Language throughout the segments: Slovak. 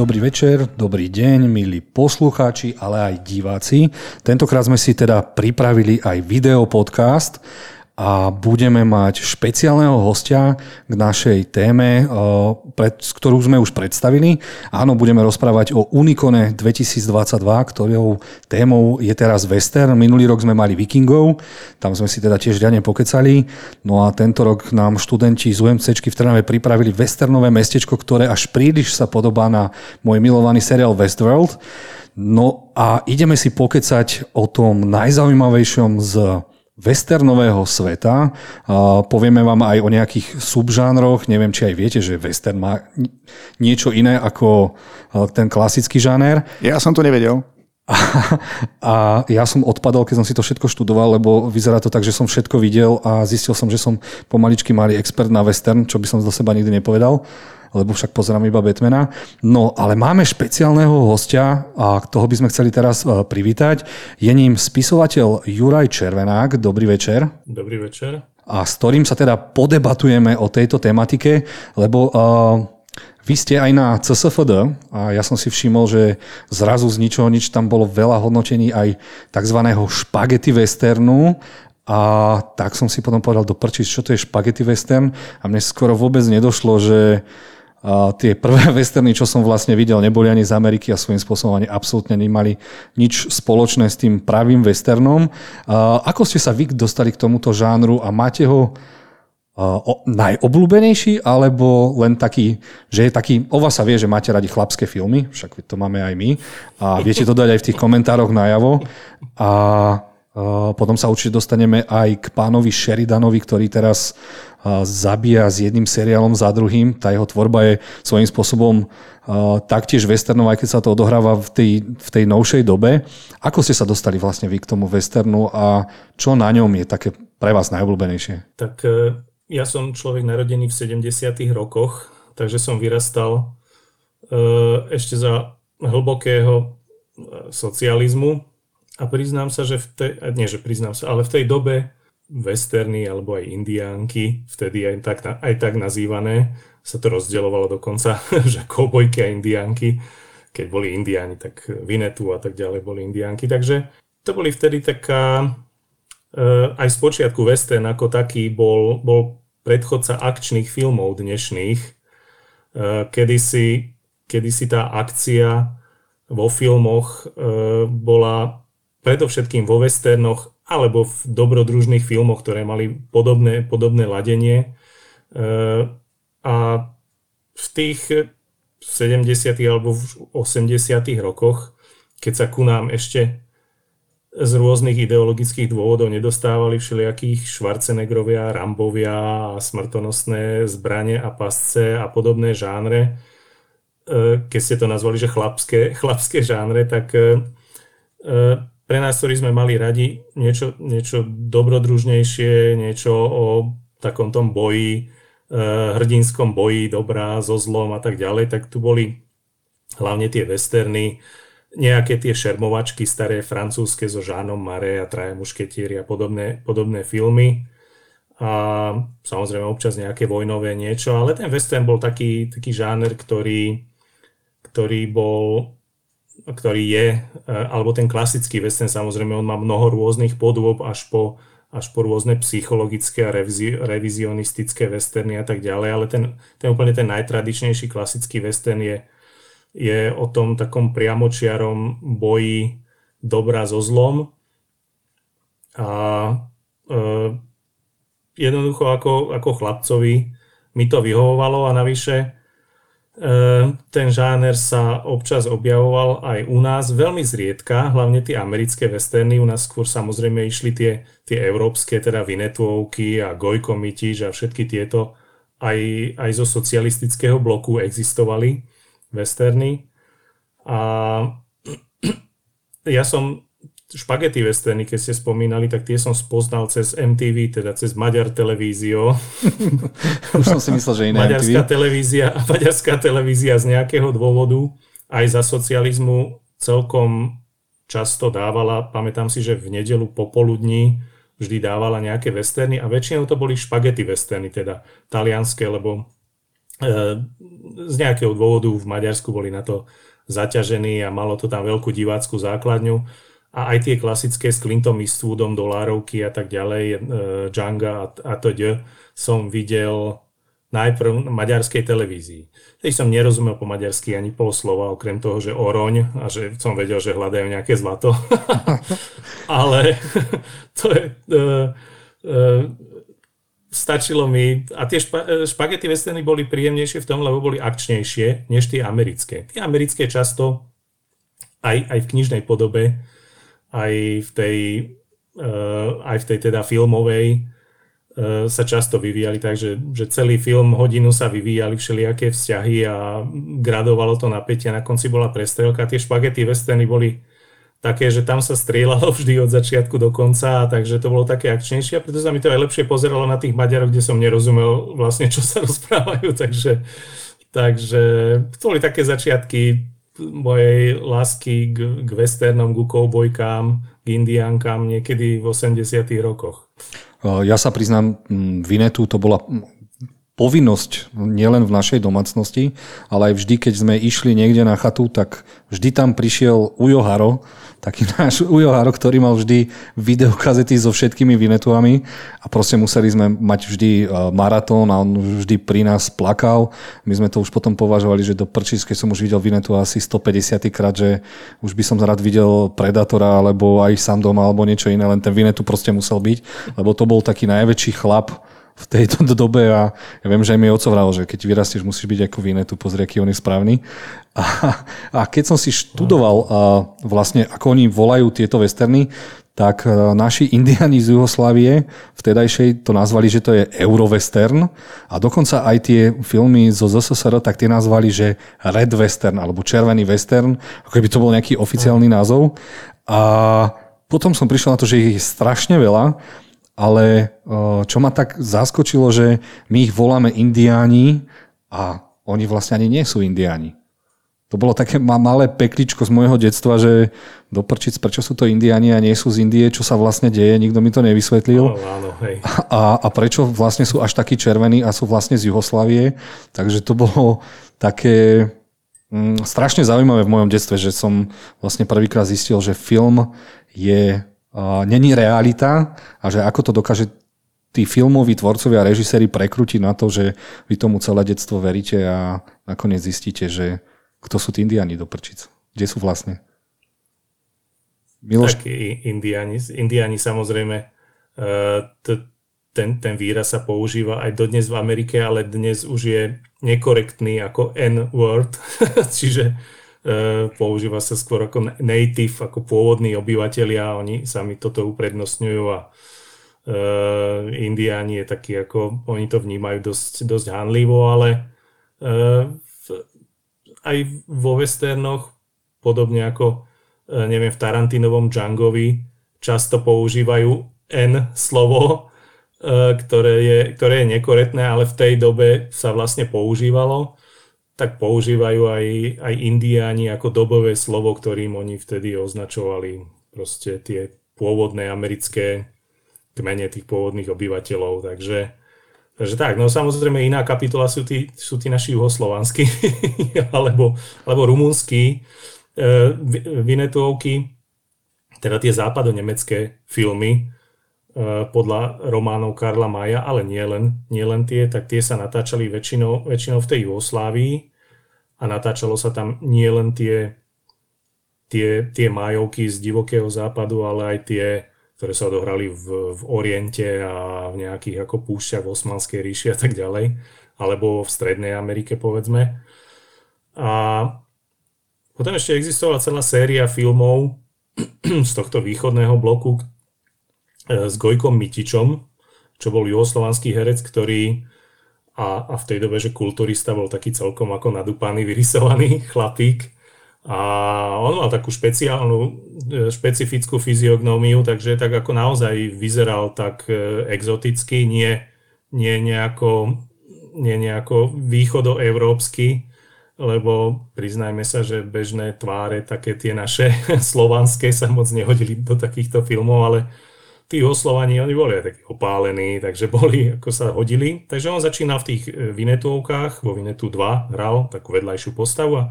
Dobrý večer, dobrý deň, milí poslucháči, ale aj diváci. Tentokrát sme si teda pripravili aj video podcast a budeme mať špeciálneho hostia k našej téme, eh, ktorú sme už predstavili. Áno, budeme rozprávať o Unikone 2022, ktorou témou je teraz Western. Minulý rok sme mali Vikingov, tam sme si teda tiež riadne pokecali. No a tento rok nám študenti z UMC v Trnave pripravili westernové mestečko, ktoré až príliš sa podobá na môj milovaný seriál Westworld. No a ideme si pokecať o tom najzaujímavejšom z westernového sveta. Povieme vám aj o nejakých subžánroch. Neviem, či aj viete, že western má niečo iné ako ten klasický žáner. Ja som to nevedel. A, a ja som odpadol, keď som si to všetko študoval, lebo vyzerá to tak, že som všetko videl a zistil som, že som pomaličky malý expert na western, čo by som do seba nikdy nepovedal lebo však pozerám iba Batmana. No, ale máme špeciálneho hostia a toho by sme chceli teraz e, privítať. Je ním spisovateľ Juraj Červenák. Dobrý večer. Dobrý večer. A s ktorým sa teda podebatujeme o tejto tematike, lebo uh, vy ste aj na CSFD a ja som si všimol, že zrazu z ničoho nič tam bolo veľa hodnotení aj tzv. špagety westernu a tak som si potom povedal do prčiť, čo to je špagety western a mne skoro vôbec nedošlo, že tie prvé westerny, čo som vlastne videl, neboli ani z Ameriky a svojím spôsobom ani absolútne nemali nič spoločné s tým pravým westernom. Ako ste sa vy dostali k tomuto žánru a máte ho najobľúbenejší, alebo len taký, že je taký, o vás sa vie, že máte radi chlapské filmy, však to máme aj my a viete to dať aj v tých komentároch najavo a potom sa určite dostaneme aj k pánovi Sheridanovi, ktorý teraz zabíja s jedným seriálom za druhým. Tá jeho tvorba je svojím spôsobom taktiež westernová, aj keď sa to odohráva v tej, v tej novšej dobe. Ako ste sa dostali vlastne vy k tomu westernu a čo na ňom je také pre vás najobľúbenejšie? Tak e, ja som človek narodený v 70. rokoch, takže som vyrastal e, ešte za hlbokého e, socializmu a priznám sa, že v tej, nie že priznám sa, ale v tej dobe westerny alebo aj indiánky, vtedy aj tak, aj tak nazývané, sa to rozdielovalo dokonca, že koubojky a indiánky, keď boli indiáni, tak Vinetu a tak ďalej boli indiánky. Takže to boli vtedy taká, e, aj z počiatku western ako taký bol, bol predchodca akčných filmov dnešných, e, kedy si, kedy si tá akcia vo filmoch e, bola predovšetkým vo westernoch alebo v dobrodružných filmoch, ktoré mali podobné, podobné ladenie. E, a v tých 70. alebo v 80. rokoch, keď sa ku nám ešte z rôznych ideologických dôvodov nedostávali všelijakých Schwarzenegrovia, Rambovia a smrtonosné zbranie a pasce a podobné žánre, e, keď ste to nazvali, že chlapské, chlapské žánre, tak e, pre nás, ktorí sme mali radi niečo, niečo dobrodružnejšie, niečo o takom tom boji, eh, hrdinskom boji, dobrá, so zlom a tak ďalej, tak tu boli hlavne tie westerny, nejaké tie šermovačky staré francúzske so Žánom Mare a Traja mušketieri a podobné, podobné filmy. A samozrejme občas nejaké vojnové niečo, ale ten western bol taký, taký žáner, ktorý, ktorý bol ktorý je, e, alebo ten klasický western, samozrejme, on má mnoho rôznych podôb až po, až po rôzne psychologické a revizi, revizionistické westerny a tak ďalej, ale ten, ten úplne ten najtradičnejší klasický western je, je o tom takom priamočiarom boji dobra so zlom. A e, jednoducho ako, ako chlapcovi mi to vyhovovalo a navyše ten žáner sa občas objavoval aj u nás, veľmi zriedka, hlavne tie americké westerny, u nás skôr samozrejme išli tie, tie európske, teda Vinetuovky a Gojko Mitiž a všetky tieto aj, aj zo socialistického bloku existovali westerny. A ja som špagety westerny, keď ste spomínali, tak tie som spoznal cez MTV, teda cez Maďar televízio. Už som si myslel, že iné Maďarská MTV. televízia, Maďarská televízia z nejakého dôvodu aj za socializmu celkom často dávala, pamätám si, že v nedelu popoludní vždy dávala nejaké westerny a väčšinou to boli špagety westerny, teda talianské, lebo z nejakého dôvodu v Maďarsku boli na to zaťažení a malo to tam veľkú diváckú základňu a aj tie klasické s Clintom Eastwoodom, dolárovky a tak ďalej, Djanga a, a to som videl najprv na maďarskej televízii. Teď som nerozumel po maďarsky ani pol slova, okrem toho, že oroň a že som vedel, že hľadajú nejaké zlato. Ale to je... Uh, uh, stačilo mi, a tie špa, špagety westerny boli príjemnejšie v tom, lebo boli akčnejšie než tie americké. Tie americké často aj, aj v knižnej podobe, aj v tej, uh, aj v tej teda filmovej E, sa často vyvíjali tak, že, že celý film, hodinu sa vyvíjali všelijaké vzťahy a gradovalo to napätie a na konci bola prestrelka. Tie špagety westerny boli také, že tam sa strieľalo vždy od začiatku do konca, takže to bolo také akčnejšie a preto sa mi to aj lepšie pozeralo na tých Maďarov, kde som nerozumel vlastne, čo sa rozprávajú, takže, takže to boli také začiatky mojej lásky k, k westernom, k koubojkám, k indiánkám niekedy v 80 rokoch. Ja sa priznám, Vinetu to bola povinnosť nielen v našej domácnosti, ale aj vždy, keď sme išli niekde na chatu, tak vždy tam prišiel Ujo Haro, taký náš Ujo Haro, ktorý mal vždy videokazety so všetkými Vinetuami a proste museli sme mať vždy eh, maratón a on vždy pri nás plakal. My sme to už potom považovali, že do prčíc, keď som už videl Vinetu asi 150 krát, že už by som rád videl Predatora alebo aj sám doma alebo niečo iné, len ten Vinetu proste musel byť, lebo to bol taký najväčší chlap, v tejto dobe a ja viem, že aj mi oco vral, že keď vyrastieš, musíš byť ako tu pozri, aký on je správny. A, a keď som si študoval a vlastne, ako oni volajú tieto westerny, tak e, naši indiani z Jugoslávie vtedajšej to nazvali, že to je Eurovestern a dokonca aj tie filmy zo ZSSR, tak tie nazvali, že Red Western alebo Červený western, ako keby to bol nejaký oficiálny názov. A potom som prišiel na to, že ich je strašne veľa ale čo ma tak zaskočilo, že my ich voláme indiáni a oni vlastne ani nie sú indiáni. To bolo také malé pekličko z môjho detstva, že doprčiť, prečo sú to indiáni a nie sú z Indie, čo sa vlastne deje, nikto mi to nevysvetlil. No, áno, hej. A, a prečo vlastne sú až takí červení a sú vlastne z Jugoslávie. Takže to bolo také mm, strašne zaujímavé v mojom detstve, že som vlastne prvýkrát zistil, že film je není realita a že ako to dokáže tí filmoví tvorcovia a režiséri prekrútiť na to, že vy tomu celé detstvo veríte a nakoniec zistíte, že kto sú tí indiani do prčic. Kde sú vlastne? Miloš... Tak indiani, indiani samozrejme, t- ten, ten výraz sa používa aj dodnes v Amerike, ale dnes už je nekorektný ako N-word, čiže E, používa sa skôr ako native, ako pôvodní obyvateľia, oni sami toto uprednostňujú a uh, indiáni je taký ako, oni to vnímajú dosť, dosť hanlivo, ale uh, v, aj vo westernoch, podobne ako uh, neviem, v Tarantinovom Djangovi, často používajú N slovo, ktoré je, ktoré je nekorektné, ale v tej dobe sa vlastne používalo tak používajú aj, aj indiáni ako dobové slovo, ktorým oni vtedy označovali proste tie pôvodné americké kmene tých pôvodných obyvateľov. Takže, takže tak, no samozrejme iná kapitola sú tí, sú tí naši juhoslovanskí alebo, alebo rumúnsky e, vinetovky, teda tie západonemecké filmy e, podľa románov Karla Maja, ale nie len, nie len tie, tak tie sa natáčali väčšinou, väčšinou v tej Jugoslávii a natáčalo sa tam nie len tie, tie, tie majovky z divokého západu, ale aj tie, ktoré sa odohrali v, v Oriente a v nejakých ako púšťach v Osmanskej ríši a tak ďalej, alebo v Strednej Amerike povedzme. A potom ešte existovala celá séria filmov z tohto východného bloku e, s Gojkom Mitičom, čo bol juhoslovanský herec, ktorý a, a v tej dobe, že kulturista bol taký celkom ako nadúpaný, vyrysovaný chlapík. A on mal takú špeciálnu, e, špecifickú fyziognómiu, takže tak ako naozaj vyzeral tak e, exoticky, nie, nie nejako, nie nejako východoeurópsky, lebo priznajme sa, že bežné tváre, také tie naše slovanské sa moc nehodili do takýchto filmov, ale tí oslovaní, oni boli aj takí opálení, takže boli, ako sa hodili. Takže on začínal v tých e, Vinetovkách, vo Vinetu 2 hral takú vedľajšiu postavu a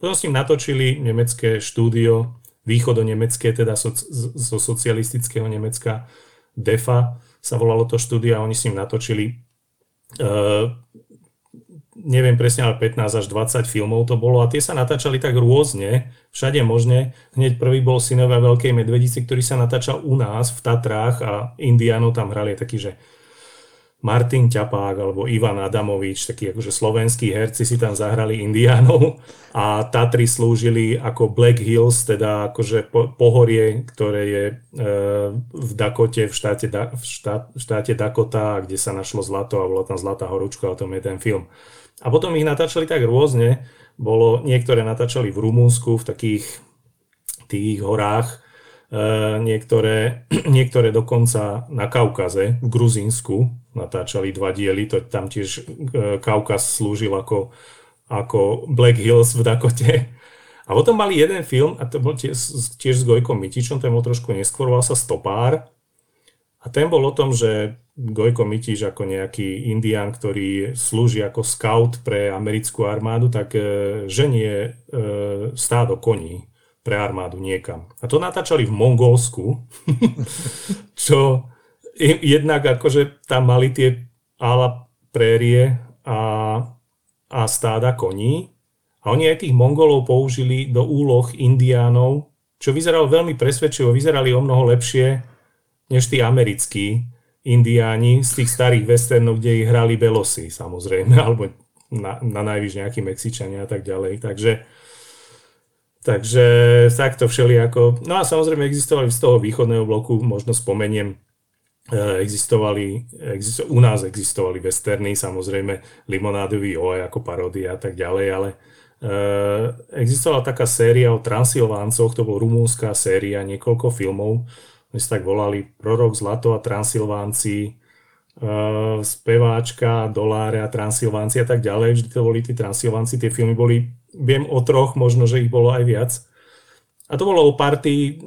potom s ním natočili nemecké štúdio, východo-nemecké, teda zo so, so socialistického Nemecka, DEFA sa volalo to štúdio a oni s ním natočili uh, neviem presne, ale 15 až 20 filmov to bolo a tie sa natáčali tak rôzne, všade možne. Hneď prvý bol Synovia Veľkej medvedice, ktorý sa natáčal u nás v Tatrách a Indiánov tam hrali taký, že Martin Ťapák alebo Ivan Adamovič, takí akože slovenskí herci si tam zahrali Indiánov a Tatry slúžili ako Black Hills, teda akože pohorie, ktoré je e, v Dakote, v štáte, v, štát, v štáte Dakota, kde sa našlo zlato a bola tam zlatá horúčka, o tom je ten film. A potom ich natáčali tak rôzne. Bolo, niektoré natáčali v Rumúnsku, v takých tých horách, e, niektoré, niektoré dokonca na Kaukaze, v Gruzínsku natáčali dva diely, to tam tiež e, Kaukaz slúžil ako, ako Black Hills v Dakote. A potom mali jeden film, a to bol tiež, tiež s Gojkom Mytičom, ten bol trošku neskôr, volal sa Stopár. A ten bol o tom, že Gojko Mytiš ako nejaký indián, ktorý slúži ako scout pre americkú armádu, tak e, ženie e, stádo koní pre armádu niekam. A to natáčali v Mongolsku, čo jednak akože tam mali tie ala prérie a, a stáda koní. A oni aj tých Mongolov použili do úloh indiánov, čo vyzeralo veľmi presvedčivo, vyzerali o mnoho lepšie než tí americkí indiáni z tých starých westernov, kde ich hrali belosy, samozrejme, alebo na, na najvyš nejakí Mexičania a tak ďalej. Takže, takže takto všelijako. No a samozrejme existovali z toho východného bloku, možno spomeniem, e, existovali, existo, u nás existovali westerny, samozrejme limonádový oj ako paródia a tak ďalej, ale uh, existovala taká séria o Transilváncoch, to bol rumúnska séria, niekoľko filmov, my sa tak volali Prorok Zlato a Transilvánci, uh, speváčka, doláre a Transilvánci a tak ďalej. Vždy to boli tí Transilvánci, tie filmy boli, viem o troch, možno, že ich bolo aj viac. A to bolo o partii,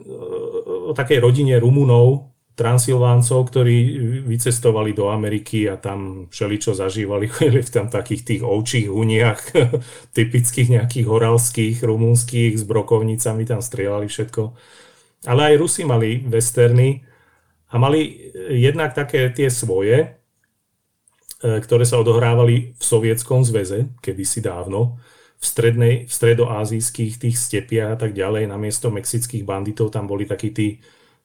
o takej rodine Rumunov, Transilváncov, ktorí vycestovali do Ameriky a tam všeličo zažívali, chodili tam takých tých ovčích huniach, typických nejakých horalských, rumúnskych, s brokovnicami tam strieľali všetko. Ale aj Rusi mali westerny a mali jednak také tie svoje, e, ktoré sa odohrávali v Sovietskom zväze, kedysi dávno, v, strednej, v stredoázijských tých stepiach a tak ďalej, namiesto mexických banditov tam boli takí tí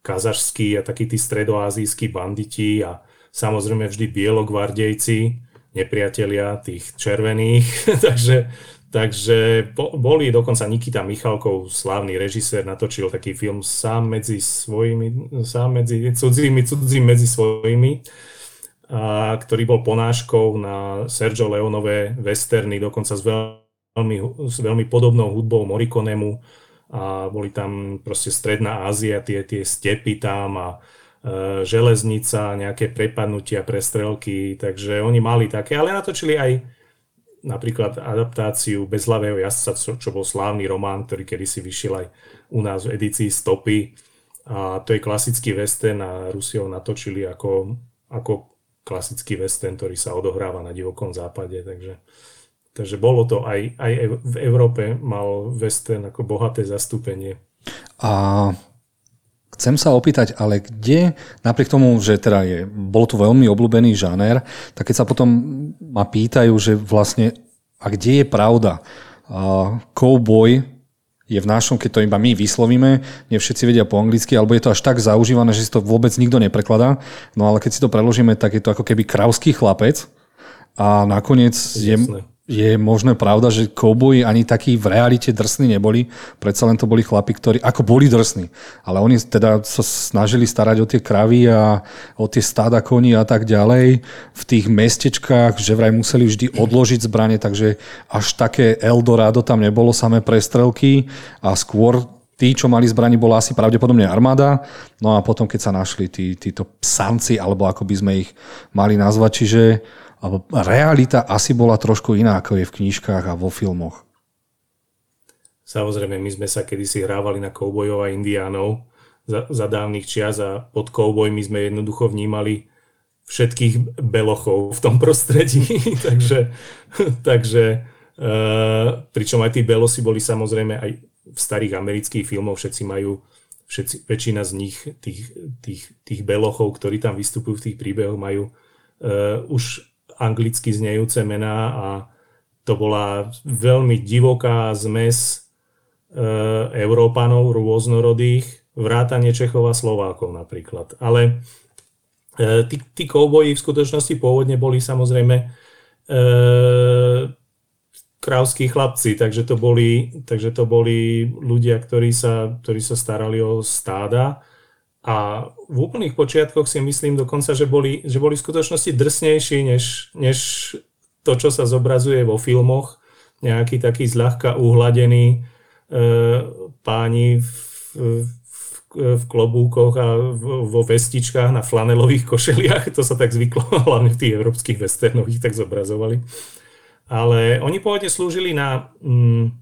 kazašskí a takí tí stredoázijskí banditi a samozrejme vždy bielogvardejci, nepriatelia tých červených, takže Takže boli dokonca Nikita Michalkov, slávny režisér, natočil taký film sám medzi svojimi, sám medzi cudzími, cudzím medzi svojimi, a, ktorý bol ponáškou na Sergio Leonové westerny, dokonca s veľmi, s veľmi podobnou hudbou Morikonemu a boli tam proste Stredná Ázia, tie, tie stepy tam a železnica, nejaké prepadnutia, prestrelky, takže oni mali také, ale natočili aj napríklad adaptáciu Bezhlavého jazdca, čo, čo bol slávny román, ktorý kedysi vyšiel aj u nás v edícii Stopy. A to je klasický western a Rusi ho natočili ako, ako klasický western, ktorý sa odohráva na divokom západe. Takže, takže bolo to aj, aj v Európe mal western ako bohaté zastúpenie. A Chcem sa opýtať, ale kde, napriek tomu, že teda je, bol tu veľmi obľúbený žáner, tak keď sa potom ma pýtajú, že vlastne, a kde je pravda? Uh, cowboy je v našom, keď to iba my vyslovíme, nie všetci vedia po anglicky, alebo je to až tak zaužívané, že si to vôbec nikto neprekladá. No ale keď si to preložíme, tak je to ako keby kravský chlapec. A nakoniec je, je možno pravda, že kouboji ani takí v realite drsní neboli. Predsa len to boli chlapi, ktorí ako boli drsní. Ale oni teda sa snažili starať o tie kravy a o tie stáda koní a tak ďalej. V tých mestečkách, že vraj museli vždy odložiť zbranie, takže až také Eldorado tam nebolo, samé prestrelky a skôr tí, čo mali zbraní, bola asi pravdepodobne armáda. No a potom, keď sa našli tí, títo psanci, alebo ako by sme ich mali nazvať, čiže alebo realita asi bola trošku iná, ako je v knižkách a vo filmoch. Samozrejme, my sme sa kedysi hrávali na koubojov a indiánov, za, za dávnych čias a pod koubojmi sme jednoducho vnímali všetkých belochov v tom prostredí. takže, takže e, pričom aj tí belosi boli samozrejme aj v starých amerických filmoch, všetci majú, všetci, väčšina z nich, tých, tých, tých belochov, ktorí tam vystupujú v tých príbehoch, majú uh, už anglicky znejúce mená a to bola veľmi divoká zmes uh, Európanov rôznorodých, vrátanie Čechov a Slovákov napríklad. Ale e, tí, tí kouboji v skutočnosti pôvodne boli samozrejme e, krávskí chlapci, takže to boli, takže to boli ľudia, ktorí sa, ktorí sa starali o stáda. A v úplných počiatkoch si myslím dokonca, že boli, že boli v skutočnosti drsnejší, než, než to, čo sa zobrazuje vo filmoch. Nejaký taký zľahka uhladený e, páni v, v, v klobúkoch a vo vestičkách na flanelových košeliach. To sa tak zvyklo, hlavne v tých európskych westernoch ich tak zobrazovali. Ale oni pôvodne slúžili na... Mm,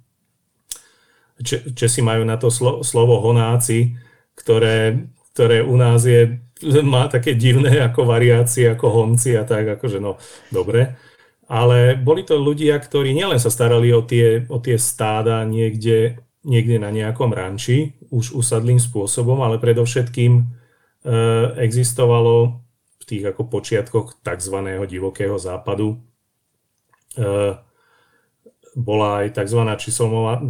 Česi majú na to slo, slovo honáci, ktoré, ktoré u nás je, má také divné ako variácie, ako honci a tak, akože no, dobre. Ale boli to ľudia, ktorí nielen sa starali o tie, o tie stáda niekde niekde na nejakom ranči, už usadlým spôsobom, ale predovšetkým e, existovalo v tých ako počiatkoch tzv. divokého západu e, bola aj tzv. číselmová e,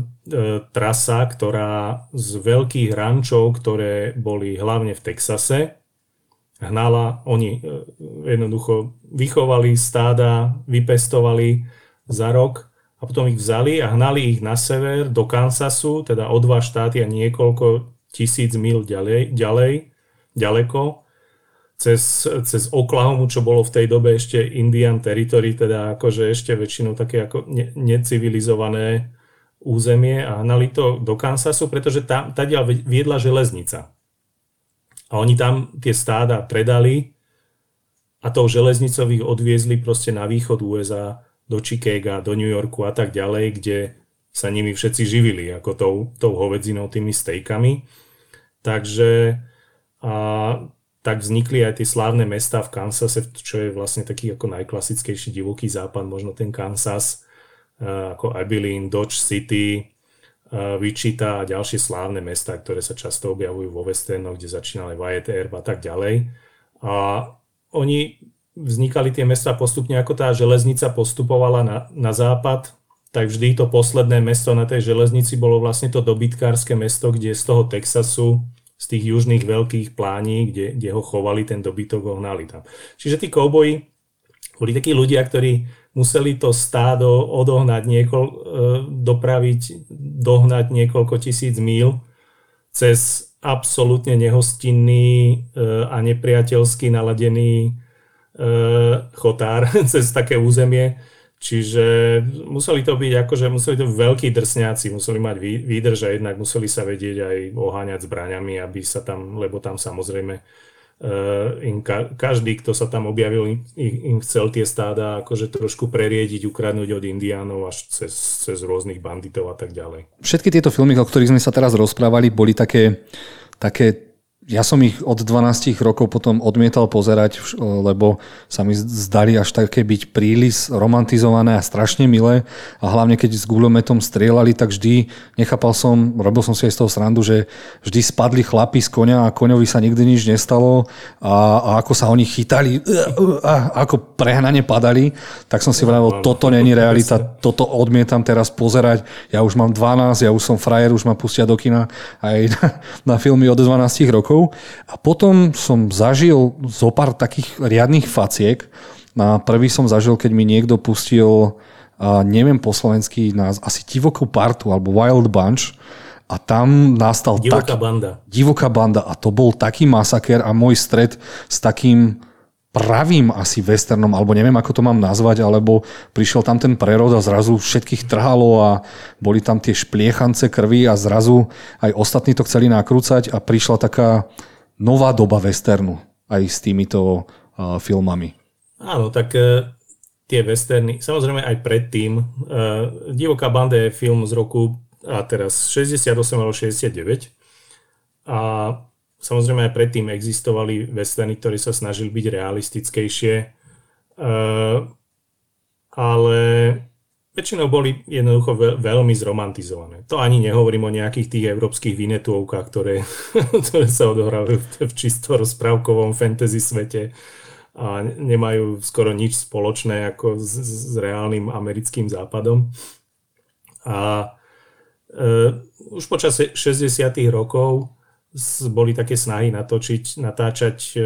trasa, ktorá z veľkých rančov, ktoré boli hlavne v Texase, hnala, oni jednoducho vychovali stáda, vypestovali za rok a potom ich vzali a hnali ich na sever do Kansasu, teda o dva štáty a niekoľko tisíc mil ďalej, ďalej ďaleko, cez, cez Oklahomu, čo bolo v tej dobe ešte Indian Territory, teda akože ešte väčšinou také ako ne, necivilizované územie a hnali to do Kansasu, pretože tam, tadiaľ viedla železnica. A oni tam tie stáda predali a tou železnicou ich odviezli proste na východ USA do Chicaga, do New Yorku a tak ďalej, kde sa nimi všetci živili, ako tou, tou hovedzinou, tými stejkami. Takže a, tak vznikli aj tie slávne mesta v Kansase, čo je vlastne taký ako najklasickejší divoký západ, možno ten Kansas, ako Abilene, Dodge City, Wichita a ďalšie slávne mesta, ktoré sa často objavujú vo westernoch, kde začínali Wyatt Earp a tak ďalej. A oni vznikali tie mesta postupne, ako tá železnica postupovala na, na západ, tak vždy to posledné mesto na tej železnici bolo vlastne to dobytkárske mesto, kde z toho Texasu, z tých južných veľkých plání, kde, kde ho chovali, ten dobytok ho hnali tam. Čiže tí kouboji boli takí ľudia, ktorí museli to stádo odohnať, niekoľ, e, dopraviť, dohnať niekoľko tisíc míl cez absolútne nehostinný e, a nepriateľsky naladený E, chotár cez také územie. Čiže museli to byť akože museli to veľkí drsňáci, museli mať výdrž a jednak museli sa vedieť aj oháňať zbraňami, aby sa tam, lebo tam samozrejme uh, im ka, každý, kto sa tam objavil, im, im chcel tie stáda akože trošku preriediť, ukradnúť od indiánov až cez, cez rôznych banditov a tak ďalej. Všetky tieto filmy, o ktorých sme sa teraz rozprávali, boli také, také ja som ich od 12 rokov potom odmietal pozerať, lebo sa mi zdali až také byť príliš romantizované a strašne milé. A hlavne keď s guľometom strieľali, tak vždy, nechápal som, robil som si aj z toho srandu, že vždy spadli chlapi z konia a koňovi sa nikdy nič nestalo a, a ako sa oni chytali a ako prehnane padali, tak som si vravil, toto není realita, toto odmietam teraz pozerať. Ja už mám 12, ja už som frajer, už ma pustia do kina aj na, na filmy od 12 rokov rokov. A potom som zažil zo pár takých riadných faciek. Na prvý som zažil, keď mi niekto pustil, neviem po slovensky nás, asi divokú partu alebo Wild Bunch. A tam nastal divoká tak, banda. Divoká banda. A to bol taký masaker a môj stred s takým pravým asi westernom, alebo neviem, ako to mám nazvať, alebo prišiel tam ten prerod a zrazu všetkých trhalo a boli tam tie špliechance krvi a zrazu aj ostatní to chceli nakrúcať a prišla taká nová doba westernu aj s týmito uh, filmami. Áno, tak uh, tie westerny, samozrejme aj predtým, uh, Divoká banda je film z roku a teraz 68 alebo 69 a samozrejme aj predtým existovali westerny, ktorí sa snažili byť realistickejšie, ale väčšinou boli jednoducho veľmi zromantizované. To ani nehovorím o nejakých tých európskych vinetovkách, ktoré, ktoré sa odohrávajú v čisto rozprávkovom fantasy svete a nemajú skoro nič spoločné ako s, s reálnym americkým západom. A e, už počas 60. rokov boli také snahy natočiť, natáčať e,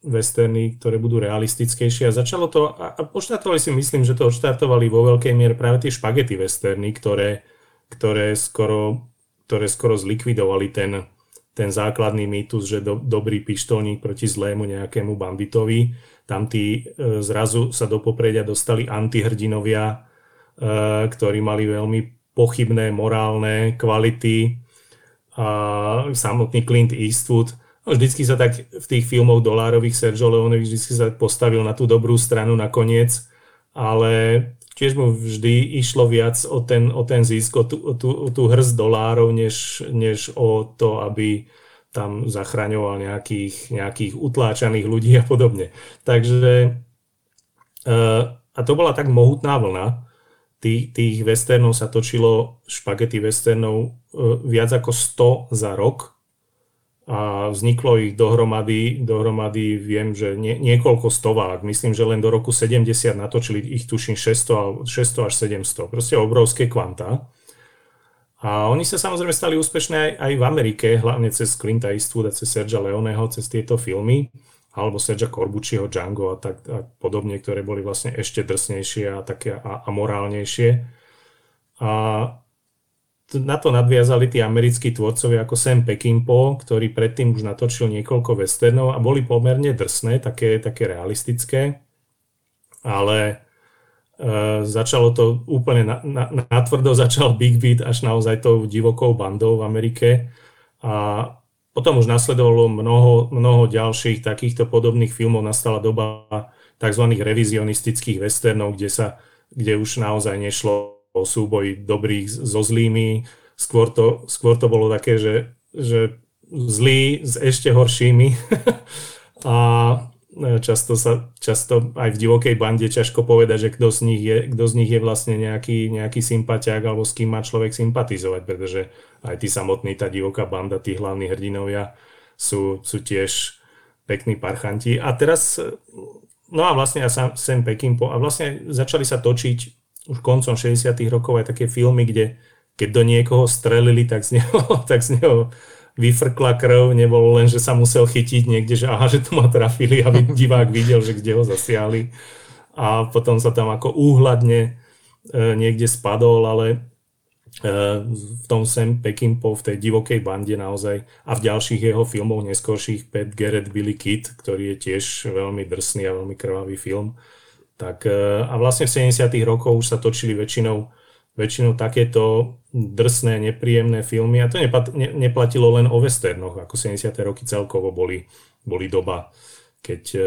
westerny, ktoré budú realistickejšie a začalo to, a poštartovali si myslím, že to odštartovali vo veľkej miere práve tie špagety westerny, ktoré, ktoré, skoro, ktoré skoro zlikvidovali ten, ten základný mýtus, že do, dobrý pištolník proti zlému nejakému banditovi. Tam tí e, zrazu sa do popredia dostali antihrdinovia, e, ktorí mali veľmi pochybné morálne kvality. Samotný Clint Eastwood no, vždycky sa tak v tých filmoch dolárových Sergio Leone vždycky sa postavil na tú dobrú stranu nakoniec, ale tiež mu vždy išlo viac o ten, o ten zisk, o tú, o tú, o tú hrst dolárov, než, než o to, aby tam zachraňoval nejakých, nejakých utláčaných ľudí a podobne. Takže uh, a to bola tak mohutná vlna, tých, tých westernov sa točilo, špagety westernov, viac ako 100 za rok a vzniklo ich dohromady, dohromady viem, že nie, niekoľko stovák. Myslím, že len do roku 70 natočili ich tuším 600, 600 až 700. Proste obrovské kvanta. A oni sa samozrejme stali úspešné aj, aj v Amerike, hlavne cez Clinta Eastwooda, cez Sergia Leoneho, cez tieto filmy, alebo Sergia Corbucciho, Django a tak a podobne, ktoré boli vlastne ešte drsnejšie a také a, a morálnejšie. A na to nadviazali tí americkí tvorcovia ako Sam Peckinpah, ktorý predtým už natočil niekoľko westernov a boli pomerne drsné, také, také realistické, ale e, začalo to úplne na, na, natvrdo, začal Big Beat až naozaj tou divokou bandou v Amerike a potom už nasledovalo mnoho, mnoho ďalších takýchto podobných filmov, nastala doba tzv. revizionistických westernov, kde, sa, kde už naozaj nešlo súboj dobrých so zlými. Skôr to, skôr to bolo také, že, že zlí s ešte horšími. a často, sa, často aj v divokej bande ťažko povedať, že kto z nich je, kto z nich je vlastne nejaký, nejaký sympatiák alebo s kým má človek sympatizovať, pretože aj tí samotní, tá divoká banda, tí hlavní hrdinovia sú, sú tiež pekní parchanti. A teraz, no a vlastne ja Sam, Sam Peckinpah, a vlastne začali sa točiť už koncom 60 rokov aj také filmy, kde keď do niekoho strelili, tak z neho, tak z neho vyfrkla krv, nebolo len, že sa musel chytiť niekde, že aha, že to ma trafili, aby divák videl, že kde ho zasiahli. A potom sa tam ako úhľadne e, niekde spadol, ale e, v tom Sam Peckinpah v tej divokej bande naozaj a v ďalších jeho filmov neskôrších Pat Garrett Billy Kid, ktorý je tiež veľmi drsný a veľmi krvavý film, tak, e, a vlastne v 70. rokoch už sa točili väčšinou, väčšinou takéto drsné, nepríjemné filmy a to neplatilo len o westernoch, ako 70. roky celkovo boli, boli doba, keď e,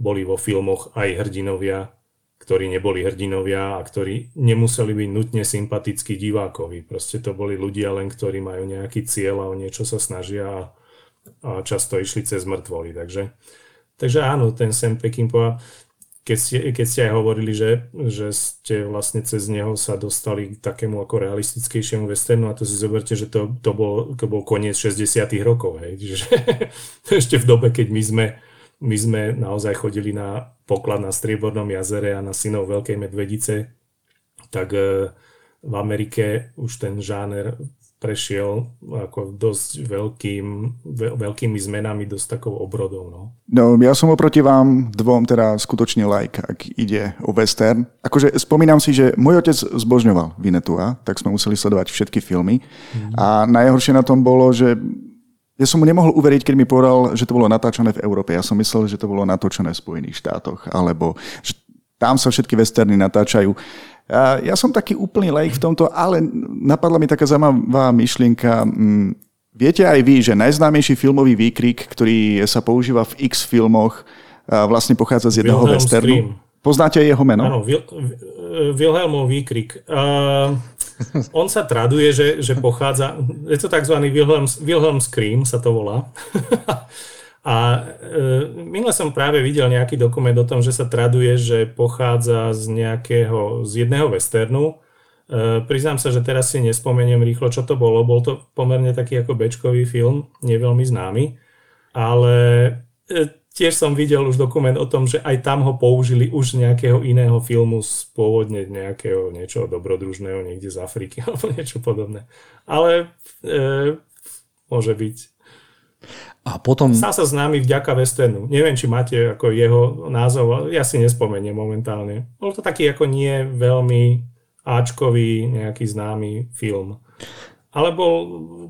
boli vo filmoch aj hrdinovia, ktorí neboli hrdinovia a ktorí nemuseli byť nutne sympatickí divákovi. Proste to boli ľudia len, ktorí majú nejaký cieľ a o niečo sa snažia a, a často išli cez mŕtvoly. Takže, takže áno, ten Sam Peckinpah keď ste, keď ste aj hovorili, že, že ste vlastne cez neho sa dostali k takému ako realistickejšiemu westernu a to si zoberte, že to, to, bol, to bol koniec 60 rokov. Hej. Čiže ešte v dobe, keď my sme, my sme naozaj chodili na poklad na Striebornom jazere a na synov Veľkej medvedice, tak eh, v Amerike už ten žáner prešiel ako dosť veľkým, veľkými zmenami, dosť takou obrodou. No. no, ja som oproti vám dvom teda skutočne like, ak ide o western. Akože spomínam si, že môj otec zbožňoval Vinetua, tak sme museli sledovať všetky filmy. Mm. A najhoršie na tom bolo, že ja som mu nemohol uveriť, keď mi povedal, že to bolo natáčané v Európe. Ja som myslel, že to bolo natočené v Spojených štátoch, alebo že tam sa všetky westerny natáčajú. Ja som taký úplný lejk v tomto, ale napadla mi taká zaujímavá myšlienka. Mm, viete aj vy, že najznámejší filmový výkrik, ktorý sa používa v X filmoch, vlastne pochádza z jedného Wilhelm westernu? Stream. Poznáte jeho meno? Áno, Wil, Wilhelmov výkrik. Uh, on sa traduje, že, že pochádza, je to tzv. Wilhelm, Wilhelm Scream sa to volá. A e, minule som práve videl nejaký dokument o tom, že sa traduje, že pochádza z nejakého, z jedného westernu. E, priznám sa, že teraz si nespomeniem rýchlo, čo to bolo. Bol to pomerne taký ako bečkový film, neveľmi známy. Ale e, tiež som videl už dokument o tom, že aj tam ho použili už z nejakého iného filmu z pôvodne nejakého niečo dobrodružného niekde z Afriky alebo niečo podobné. Ale e, môže byť. A potom... Stal sa známy vďaka Westernu. Neviem, či máte ako jeho názov, ja si nespomeniem momentálne. Bol to taký ako nie veľmi áčkový nejaký známy film alebo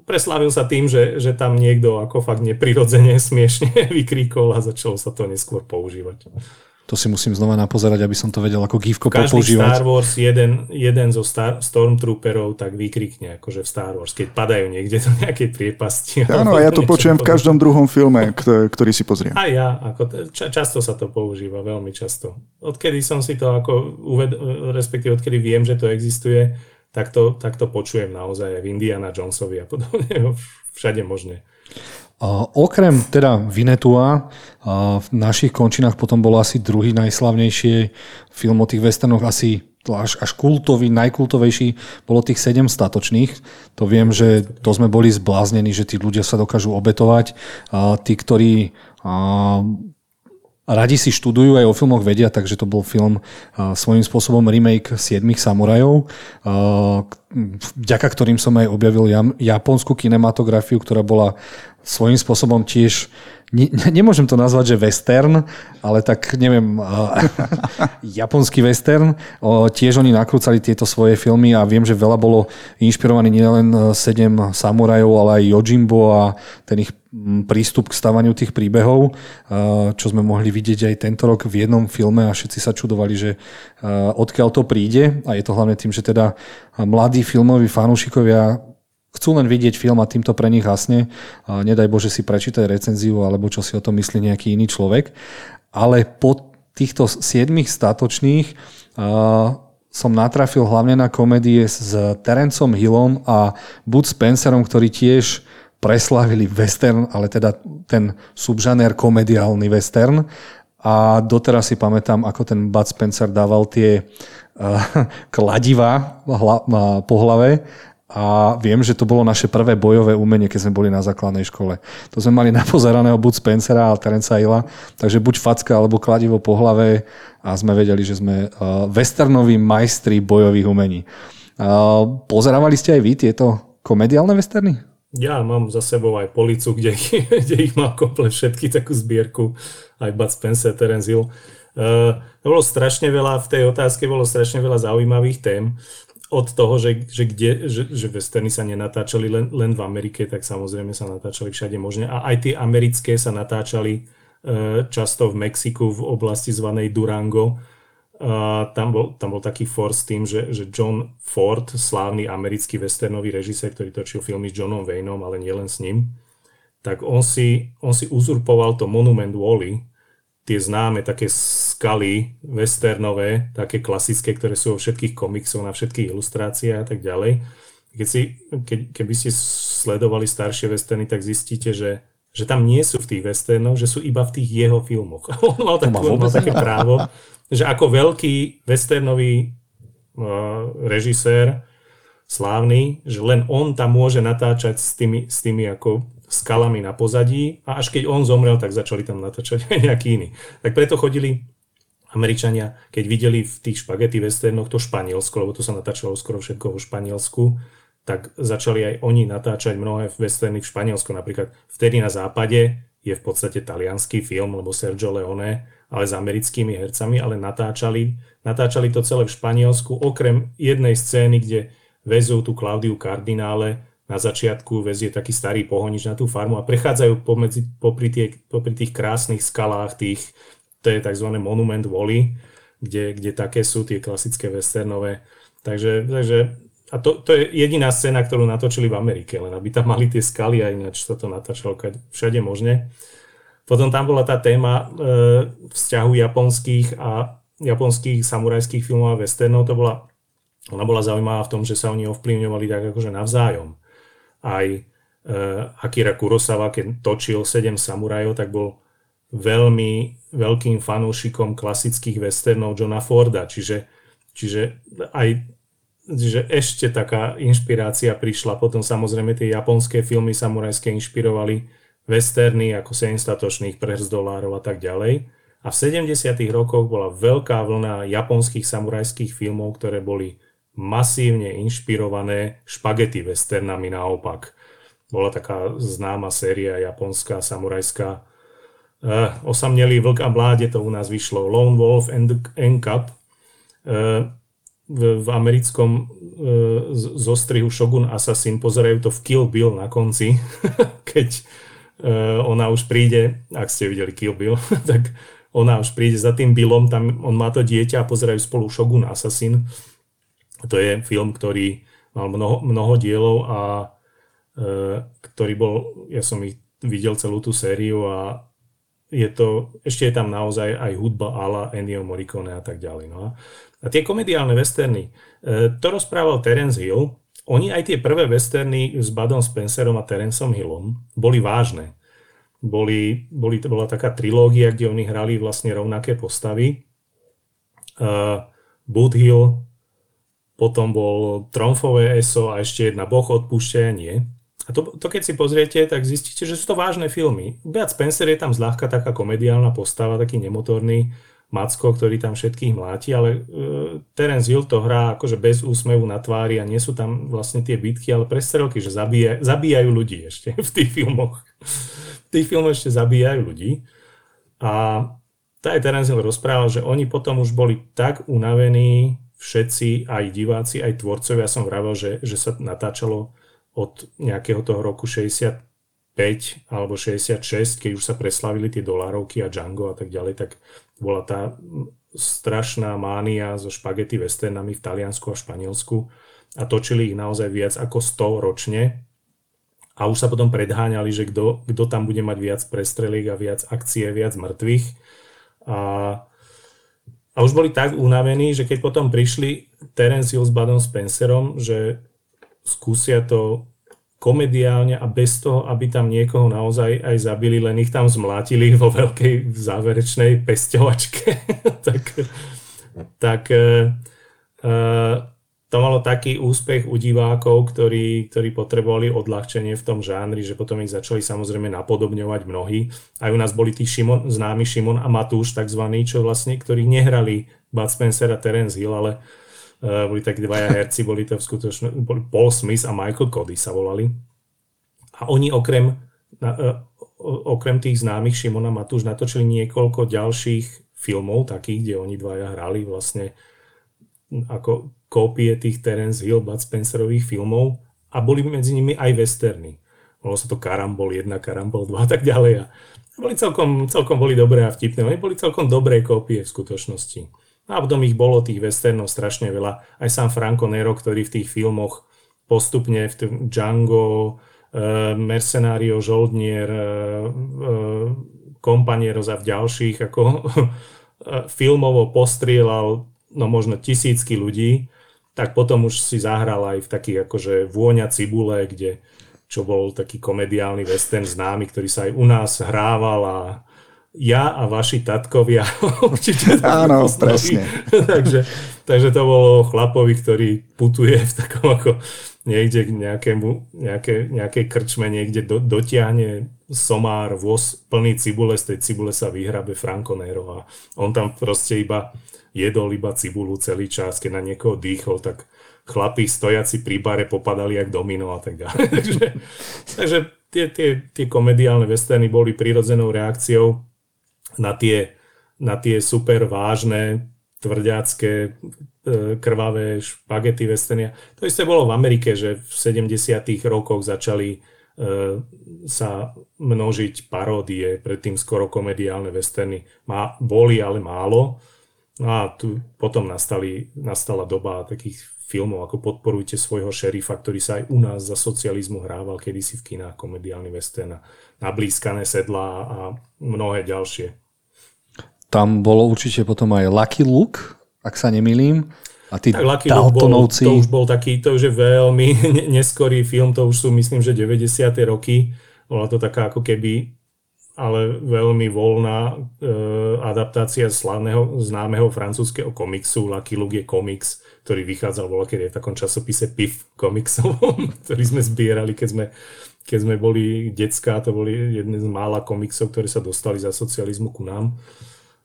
preslavil sa tým, že, že tam niekto ako fakt neprirodzene smiešne vykríkol a začalo sa to neskôr používať. To si musím znova napozerať, aby som to vedel ako gifko Každý používať. Star Wars, jeden, jeden zo Star, Stormtrooperov tak vykrikne, akože v Star Wars, keď padajú niekde do nejakej priepasti. Áno, ja to počujem v každom druhom filme, ktorý si pozriem. A ja, ako, ča, často sa to používa, veľmi často. Odkedy som si to ako uved, respektíve odkedy viem, že to existuje, tak to, tak to počujem naozaj aj v Indiana Jonesovi a podobne, všade možne. Okrem teda Vinetua, v našich končinách potom bol asi druhý najslavnejší film o tých westernoch, asi až, až kultový, najkultovejší bolo tých sedem statočných. To viem, že to sme boli zbláznení, že tí ľudia sa dokážu obetovať. Tí, ktorí radi si študujú aj o filmoch vedia, takže to bol film svojím spôsobom remake Siedmých samurajov, vďaka ktorým som aj objavil japonskú kinematografiu, ktorá bola svojím spôsobom tiež ne, nemôžem to nazvať, že western, ale tak neviem, uh, japonský western. Tiež oni nakrúcali tieto svoje filmy a viem, že veľa bolo inšpirovaný nielen sedem samurajov, ale aj Yojimbo a ten ich prístup k stavaniu tých príbehov, čo sme mohli vidieť aj tento rok v jednom filme a všetci sa čudovali, že odkiaľ to príde a je to hlavne tým, že teda mladí filmoví fanúšikovia chcú len vidieť film a týmto pre nich hasne. Nedaj Bože si prečítať recenziu alebo čo si o tom myslí nejaký iný človek. Ale po týchto siedmých statočných som natrafil hlavne na komédie s Terencom Hillom a Bud Spencerom, ktorý tiež preslavili western, ale teda ten subžanér komediálny western. A doteraz si pamätám, ako ten Bud Spencer dával tie uh, kladiva hla, uh, po hlave a viem, že to bolo naše prvé bojové umenie, keď sme boli na základnej škole. To sme mali napozeraného buď Spencera a Terenca Hilla, takže buď facka alebo kladivo po hlave a sme vedeli, že sme uh, westernoví majstri bojových umení. Uh, pozerávali ste aj vy tieto komediálne westerny? Ja mám za sebou aj policu, kde, kde ich mám komplet všetky, takú zbierku, aj Bud Spencer, Terence Hill. Uh, bolo strašne veľa, v tej otázke bolo strašne veľa zaujímavých tém. Od toho, že, že, kde, že, že westerny sa nenatáčali len, len v Amerike, tak samozrejme sa natáčali všade možne. A aj tie americké sa natáčali uh, často v Mexiku, v oblasti zvanej Durango, Uh, tam, bol, tam bol taký force tým, že, že John Ford, slávny americký westernový režisér, ktorý točil filmy s Johnom Wayneom, ale nielen s ním, tak on si, on si uzurpoval to Monument Wally, tie známe také skaly westernové, také klasické, ktoré sú vo všetkých komiksoch, na všetkých ilustráciách a tak ďalej. Keď si, ke, keby ste sledovali staršie westerny, tak zistíte, že, že tam nie sú v tých westernoch, že sú iba v tých jeho filmoch. on mal, takú, on mal také právo, že ako veľký westernový uh, režisér, slávny, že len on tam môže natáčať s tými, s tými ako skalami na pozadí a až keď on zomrel, tak začali tam natáčať aj nejaký iný. Tak preto chodili Američania, keď videli v tých špagety westernoch to Španielsko, lebo to sa natáčalo skoro všetko vo Španielsku, tak začali aj oni natáčať mnohé westerny v Španielsku. Napríklad vtedy na západe je v podstate talianský film, lebo Sergio Leone ale s americkými hercami, ale natáčali, natáčali to celé v Španielsku, okrem jednej scény, kde vezú tú Klaudiu Kardinále, na začiatku vezie taký starý pohonič na tú farmu a prechádzajú pomedzi, popri, tie, popri tých krásnych skalách, tých, to je tzv. monument Wally, kde, kde také sú tie klasické westernové. Takže, takže a to, to je jediná scéna, ktorú natočili v Amerike, len aby tam mali tie skaly a ináč sa to natáčalo všade možne. Potom tam bola tá téma e, vzťahu japonských a japonských samurajských filmov a westernov, to bola, ona bola zaujímavá v tom, že sa oni ovplyvňovali tak akože navzájom. Aj e, Akira Kurosawa, keď točil 7 samurajov, tak bol veľmi veľkým fanúšikom klasických westernov Johna Forda, čiže, čiže aj že ešte taká inšpirácia prišla. Potom samozrejme tie japonské filmy samurajské inšpirovali westerny ako 7 statočných dolárov a tak ďalej. A v 70. rokoch bola veľká vlna japonských samurajských filmov, ktoré boli masívne inšpirované špagety westernami naopak. Bola taká známa séria japonská, samurajská. Uh, osamnelý vlk a mláde to u nás vyšlo. Lone Wolf and, Cup. Uh, v, americkom uh, zostrihu Shogun Assassin pozerajú to v Kill Bill na konci, keď ona už príde, ak ste videli Kill Bill, tak ona už príde za tým Billom, tam on má to dieťa a pozerajú spolu Shogun Assassin. To je film, ktorý mal mnoho, mnoho dielov a uh, ktorý bol, ja som ich videl celú tú sériu a je to, ešte je tam naozaj aj hudba ala Ennio Morricone a tak ďalej. No. A tie komediálne westerny, e, to rozprával Terence Hill. Oni aj tie prvé westerny s Budom Spencerom a Terenceom Hillom boli vážne. Boli, boli, to bola taká trilógia, kde oni hrali vlastne rovnaké postavy. Uh, Bud Hill, potom bol Tromfové ESO a ešte jedna Boh odpúšťaja nie. A to, to keď si pozriete, tak zistíte, že sú to vážne filmy. Bud Spencer je tam zľahka taká komediálna postava, taký nemotorný Macko, ktorý tam všetkých mláti, ale uh, Terence Hill to hrá akože bez úsmevu na tvári a nie sú tam vlastne tie bitky, ale prestrelky, že zabíja, zabíjajú ľudí ešte v tých filmoch. V tých filmoch ešte zabíjajú ľudí. A tá aj Terence Hill rozprával, že oni potom už boli tak unavení, všetci, aj diváci, aj tvorcovia, som vravel, že, že sa natáčalo od nejakého toho roku 65 alebo 66, keď už sa preslavili tie dolárovky a Django a tak ďalej, tak bola tá strašná mánia so špagety westernami v Taliansku a Španielsku a točili ich naozaj viac ako 100 ročne a už sa potom predháňali, že kto, tam bude mať viac prestreliek a viac akcie, viac mŕtvych. A, a už boli tak unavení, že keď potom prišli Terence Hill s Budom Spencerom, že skúsia to komediálne a bez toho, aby tam niekoho naozaj aj zabili, len ich tam zmlátili vo veľkej záverečnej pesťovačke. tak tak uh, to malo taký úspech u divákov, ktorí, ktorí potrebovali odľahčenie v tom žánri, že potom ich začali samozrejme napodobňovať mnohí. Aj u nás boli tí Šimon, známi Šimon a Matúš, takzvaní, čo vlastne, ktorí nehrali Bud Spencer a Terence Hill, ale boli takí dvaja herci, boli to v skutočnosti, boli Paul Smith a Michael Cody sa volali. A oni okrem, uh, okrem tých známych Šimona Matúš natočili niekoľko ďalších filmov, takých, kde oni dvaja hrali vlastne ako kópie tých Terence Hill, Bud Spencerových filmov a boli medzi nimi aj westerny. Bolo sa to Karambol 1, Karambol 2 a tak ďalej. A boli celkom, celkom boli dobré a vtipné. Oni boli celkom dobré kópie v skutočnosti. A potom ich bolo tých westernov strašne veľa. Aj sám Franco Nero, ktorý v tých filmoch postupne v tým Django, uh, Mercenario, Žoldnier, uh, uh, Companieros a v ďalších ako filmovo postrielal no možno tisícky ľudí, tak potom už si zahral aj v takých akože Vôňa cibule, kde čo bol taký komediálny western známy, ktorý sa aj u nás hrával a ja a vaši tatkovia určite Áno, presne. takže, takže to bolo chlapovi, ktorý putuje v takom ako niekde k nejakému, nejaké, nejakej krčme, niekde do, dotiahne somár, voz plný cibule, z tej cibule sa vyhrabe Franco Nero a on tam proste iba jedol iba cibulu celý čas, keď na niekoho dýchol, tak chlapí stojaci pri bare popadali jak domino a tak ďalej. takže, takže tie, tie, tie komediálne westerny boli prirodzenou reakciou na tie, na tie super vážne, tvrďacké, e, krvavé špagety westernia. To isté bolo v Amerike, že v 70. rokoch začali e, sa množiť paródie, predtým skoro komediálne westerny. Má, boli ale málo. No a tu potom nastali, nastala doba takých filmov, ako Podporujte svojho šerifa, ktorý sa aj u nás za socializmu hrával kedysi v kinách, komediálny western, nablískané sedlá a mnohé ďalšie. tam bolo určite potom aj Lucky Luke, ak sa nemýlim. A tí tak Lucky Daltonovci... Bol, to už bol taký, to už je veľmi neskorý film, to už sú myslím, že 90. roky. Bola to taká ako keby ale veľmi voľná e, adaptácia slavného, známeho francúzského komiksu. Lucky Luke je komiks, ktorý vychádzal bola kedy v takom časopise PIF komiksovom, ktorý sme zbierali, keď sme, keď sme boli detská. To boli jedné z mála komiksov, ktoré sa dostali za socializmu ku nám.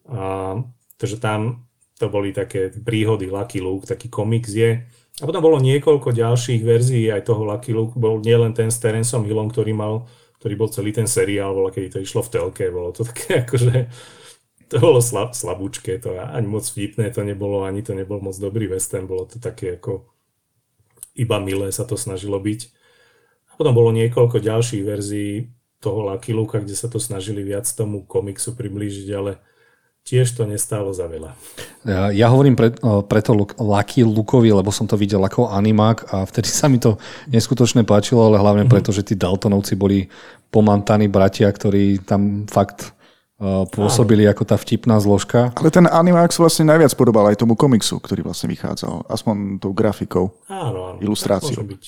A, takže tam to boli také príhody Lucky Luke, taký komiks je. A potom bolo niekoľko ďalších verzií aj toho Lucky Luke. Bol nielen ten s Terenceom Hillom, ktorý mal ktorý bol celý ten seriál, bolo, keď to išlo v telke, bolo to také akože to bolo slab, slabúčke, to ani moc vtipné to nebolo, ani to nebol moc dobrý western, bolo to také ako iba milé sa to snažilo byť. Potom bolo niekoľko ďalších verzií toho Lucky Luke, kde sa to snažili viac tomu komiksu priblížiť, ale tiež to nestálo za veľa. Ja, ja hovorím pre, preto Lucky Lukovi, lebo som to videl ako animák a vtedy sa mi to neskutočne páčilo, ale hlavne mm-hmm. preto, že tí Daltonovci boli pomantaní bratia, ktorí tam fakt pôsobili Áno. ako tá vtipná zložka. Ale ten animák sa vlastne najviac podobal aj tomu komiksu, ktorý vlastne vychádzal. Aspoň tou grafikou, áno, áno, ilustráciou. Môže byť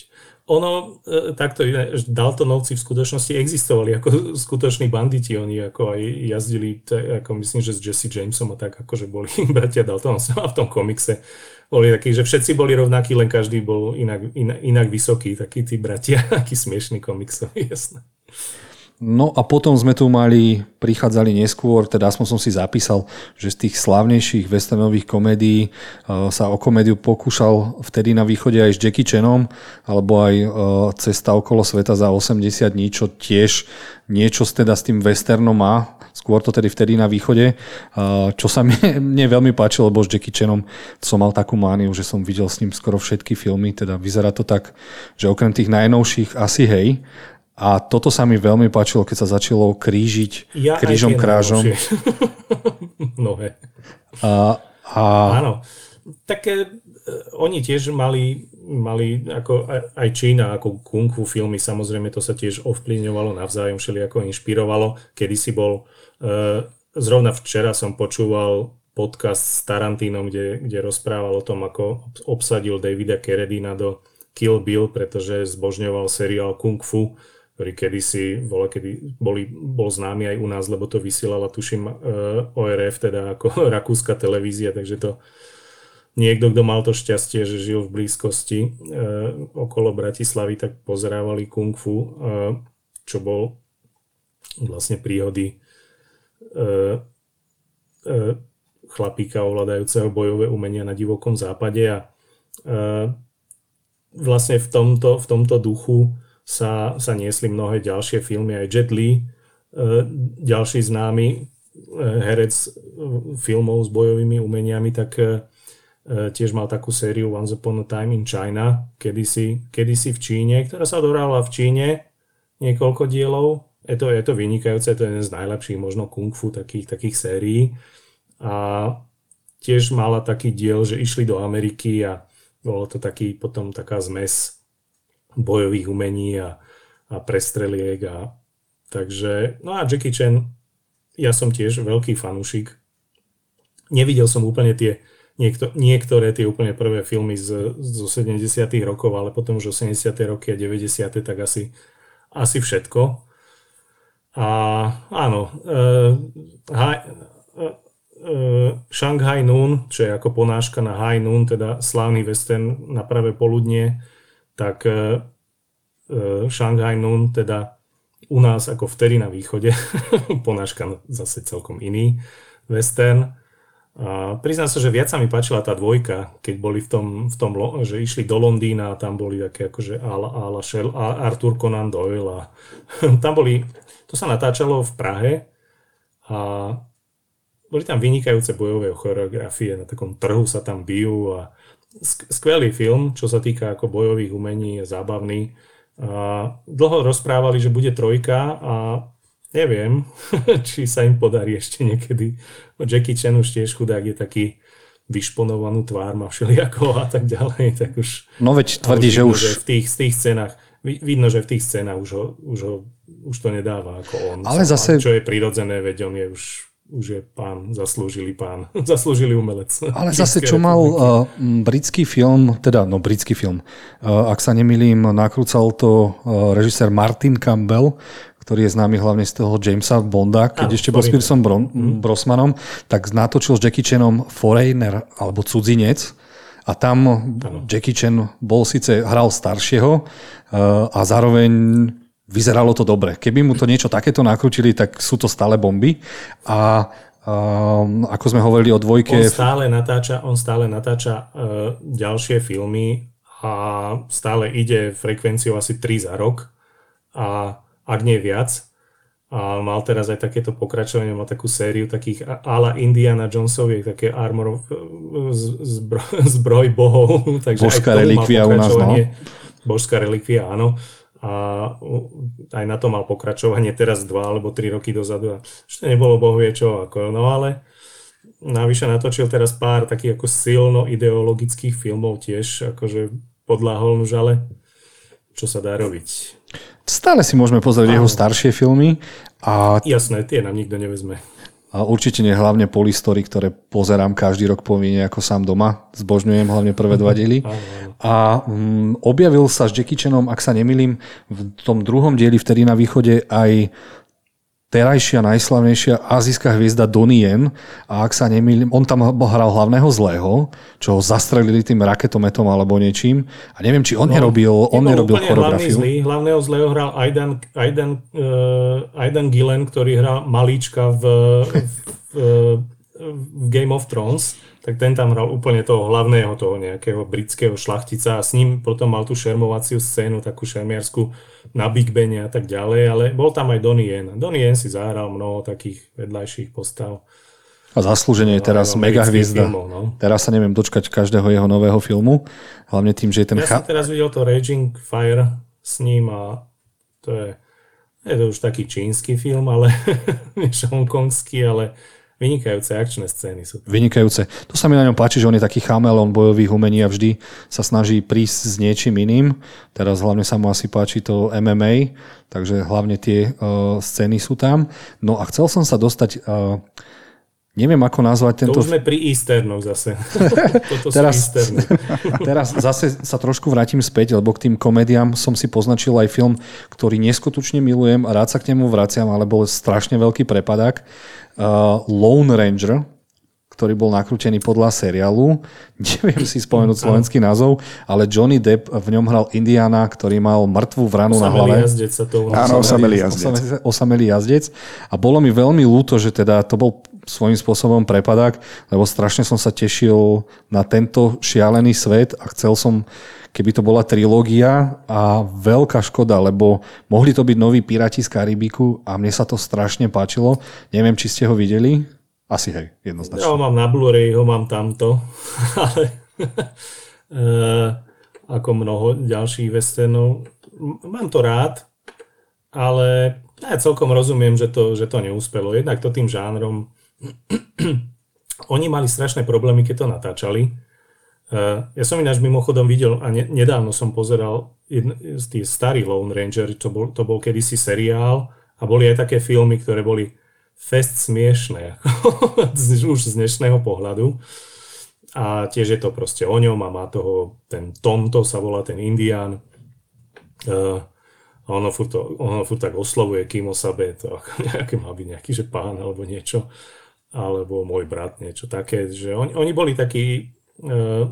ono, e, takto iné, Daltonovci v skutočnosti existovali ako skutoční banditi, oni ako aj jazdili, ako myslím, že s Jesse Jamesom a tak, akože boli bratia Daltonovci a v tom komikse boli takí, že všetci boli rovnakí, len každý bol inak, inak, inak vysoký, takí tí bratia, aký smiešný komiksový, jasné. No a potom sme tu mali, prichádzali neskôr, teda aspoň som si zapísal, že z tých slávnejších westernových komédií uh, sa o komédiu pokúšal vtedy na východe aj s Jackie Chanom, alebo aj uh, Cesta okolo sveta za 80 dní, čo tiež niečo teda s tým westernom má, skôr to tedy vtedy na východe, uh, čo sa mne, mne veľmi páčilo, lebo s Jackie Chanom som mal takú mániu, že som videl s ním skoro všetky filmy, teda vyzerá to tak, že okrem tých najnovších asi hej, a toto sa mi veľmi páčilo, keď sa začalo krížiť ja krížom krážom. Mnohé. A, a... Áno. Tak e, oni tiež mali, mali ako aj Čína, ako kung fu filmy, samozrejme to sa tiež ovplyvňovalo navzájom, všeli ako inšpirovalo. Kedy si bol, e, zrovna včera som počúval podcast s Tarantínom, kde, kde rozprával o tom, ako obsadil Davida Keredina do Kill Bill, pretože zbožňoval seriál Kung Fu ktorý kedysi bola, kedy boli, bol známy aj u nás, lebo to vysielala, tuším, eh, ORF, teda ako rakúska televízia, takže to niekto, kto mal to šťastie, že žil v blízkosti e, okolo Bratislavy, tak pozerávali kung fu, e, čo bol vlastne príhody e, e, chlapíka ovládajúceho bojové umenia na divokom západe a e, vlastne v tomto, v tomto duchu sa, sa niesli mnohé ďalšie filmy, aj Jet Li, e, ďalší známy e, herec e, filmov s bojovými umeniami, tak tiež mal takú sériu Once Upon a Time in China, kedysi, kedysi v Číne, ktorá sa dohrávala v Číne niekoľko dielov. Je to, je to vynikajúce, to je jeden z najlepších možno kung fu takých, takých sérií. A tiež mala taký diel, že išli do Ameriky a bolo to taký potom taká zmes bojových umení a, a prestreliek. A, takže, no a Jackie Chan, ja som tiež veľký fanúšik. Nevidel som úplne tie niekto, niektoré tie úplne prvé filmy z, z 70 rokov, ale potom už 80 roky a 90 tak asi, asi všetko. A áno, uh, high, uh, uh, Shanghai Noon, čo je ako ponáška na High Noon, teda slávny western na pravé poludnie, tak uh, Shanghai Noon, teda u nás ako vtedy na východe, ponáška zase celkom iný western. A priznám sa, že viac sa mi páčila tá dvojka, keď boli v tom, v tom že išli do Londýna a tam boli také akože Ala Shell, a Arthur Conan Doyle a tam boli, to sa natáčalo v Prahe a boli tam vynikajúce bojové choreografie, na takom trhu sa tam bijú a skvelý film, čo sa týka ako bojových umení, je zábavný. A dlho rozprávali, že bude trojka a neviem, či sa im podarí ešte niekedy. Jackie Chan už tiež chudák je taký vyšponovanú tvár, má všelijako a tak ďalej, tak už... No veď tvrdí, že už... Že v tých, z tých scénach, vidno, že v tých scénach už, ho, už, ho, už to nedáva ako on. Ale zase... Čo je prirodzené, veď on je už už je pán, zaslúžili pán, zaslúžili umelec. Ale zase, čo mal uh, britský film, teda, no britský film, uh, ak sa nemýlim, nakrúcal to uh, režisér Martin Campbell, ktorý je známy hlavne z toho Jamesa Bonda, keď Áno, ešte bol s Pierceom Bron- mm. Brosmanom, tak natočil s Jackie Chanom Foreigner, alebo Cudzinec, a tam ano. Jackie Chan bol síce, hral staršieho uh, a zároveň vyzeralo to dobre. Keby mu to niečo takéto nakrútili, tak sú to stále bomby. A Um, ako sme hovorili o dvojke... On stále natáča, on stále natáča uh, ďalšie filmy a stále ide frekvenciou asi 3 za rok a ak nie viac. A mal teraz aj takéto pokračovanie, mal takú sériu takých ala Indiana Jonesoviek, také armor zbro, zbroj bohov. Takže Božská relikvia u nás, no. Božská relikvia, áno a aj na to mal pokračovanie teraz dva alebo tri roky dozadu a ešte nebolo boh vie čo, ako, no ale navyše natočil teraz pár takých ako silno ideologických filmov tiež, akože podľa ale čo sa dá robiť. Stále si môžeme pozrieť jeho staršie filmy. A... Jasné, tie nám nikto nevezme. A určite nie hlavne polistory, ktoré pozerám každý rok povinne ako sám doma. Zbožňujem hlavne prvé dva diely. A um, objavil sa s Jackie Chanom, ak sa nemilím, v tom druhom dieli vtedy na východe aj terajšia najslavnejšia azijská hviezda Donnie Yen. A ak sa nemýlim, on tam hral hlavného zlého, čo ho zastrelili tým raketometom alebo niečím. A neviem, či on no, nerobil, on nerobil choreografiu. Zlý, hlavného zlého hral Aidan, Aidan, uh, Aidan Gillen, ktorý hral malíčka v, v, v Game of Thrones tak ten tam hral úplne toho hlavného, toho nejakého britského šlachtica a s ním potom mal tú šermovaciu scénu, takú šermiarsku na Big Bene a tak ďalej, ale bol tam aj Donnie Yen. Donnie Yen si zahral mnoho takých vedľajších postav. A zaslúženie je teraz mega hviezda. Filmov, no. Teraz sa neviem dočkať každého jeho nového filmu, hlavne tým, že je ten... Ja cha- som teraz videl to Raging Fire s ním a to je, je to už taký čínsky film, ale hongkongský, ale Vynikajúce akčné scény sú. Vynikajúce. To sa mi na ňom páči, že on je taký chamelon bojových umení a vždy sa snaží prísť s niečím iným. Teraz hlavne sa mu asi páči to MMA, takže hlavne tie uh, scény sú tam. No a chcel som sa dostať... Uh, Neviem, ako nazvať tento... To už sme pri Easternoch zase. Toto teraz, sú teraz zase sa trošku vrátim späť, lebo k tým komediám som si poznačil aj film, ktorý neskutočne milujem a rád sa k nemu vraciam, ale bol strašne veľký prepadák uh, Lone Ranger, ktorý bol nakrútený podľa seriálu. Neviem si spomenúť slovenský názov, ale Johnny Depp v ňom hral Indiana, ktorý mal mŕtvú vranu na hlave. Jazdec sa to Áno, osamelý jazdec. Osamelý jazdec. A bolo mi veľmi ľúto, že teda to bol svojím spôsobom prepadák, lebo strašne som sa tešil na tento šialený svet a chcel som keby to bola trilógia a veľká škoda, lebo mohli to byť noví Piráti z Karibiku a mne sa to strašne páčilo. Neviem, či ste ho videli. Asi hej, jednoznačne. Ja ho mám na Blu-ray, ho mám tamto, ale e, ako mnoho ďalších westernov. Mám to rád, ale ja celkom rozumiem, že to, že to neúspelo. Jednak to tým žánrom. Oni mali strašné problémy, keď to natáčali Eh, ja som ináč mimochodom videl, a ne, nedávno som pozeral jedn, tý starý Lone Ranger, to bol, to bol kedysi seriál a boli aj také filmy, ktoré boli fest smiešné, už z dnešného pohľadu. A tiež je to proste o ňom a má toho, ten Tomto sa volá, ten Indián. Uh, a ono furt, to, ono furt tak oslovuje Kimo Sabe, to ako nejaký má byť nejaký, že pán alebo niečo, alebo môj brat, niečo také, že oni, oni boli takí Eh,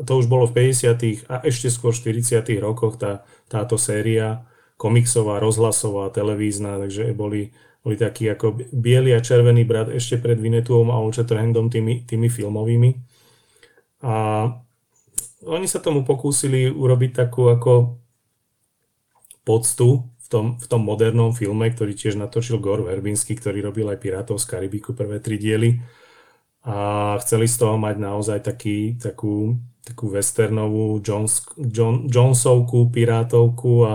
to už bolo v 50. a ešte skôr 40. rokoch tá, táto séria komiksová, rozhlasová, televízna, takže boli, boli takí ako biely a červený brat ešte pred Vinetuom a Olčetrhendom tými, tými filmovými. A oni sa tomu pokúsili urobiť takú ako poctu v tom, v tom modernom filme, ktorý tiež natočil Gore Verbinski, ktorý robil aj Pirátov z Karibiku prvé tri diely. A chceli z toho mať naozaj taký, takú, takú westernovú Jones, John, Jonesovku, pirátovku a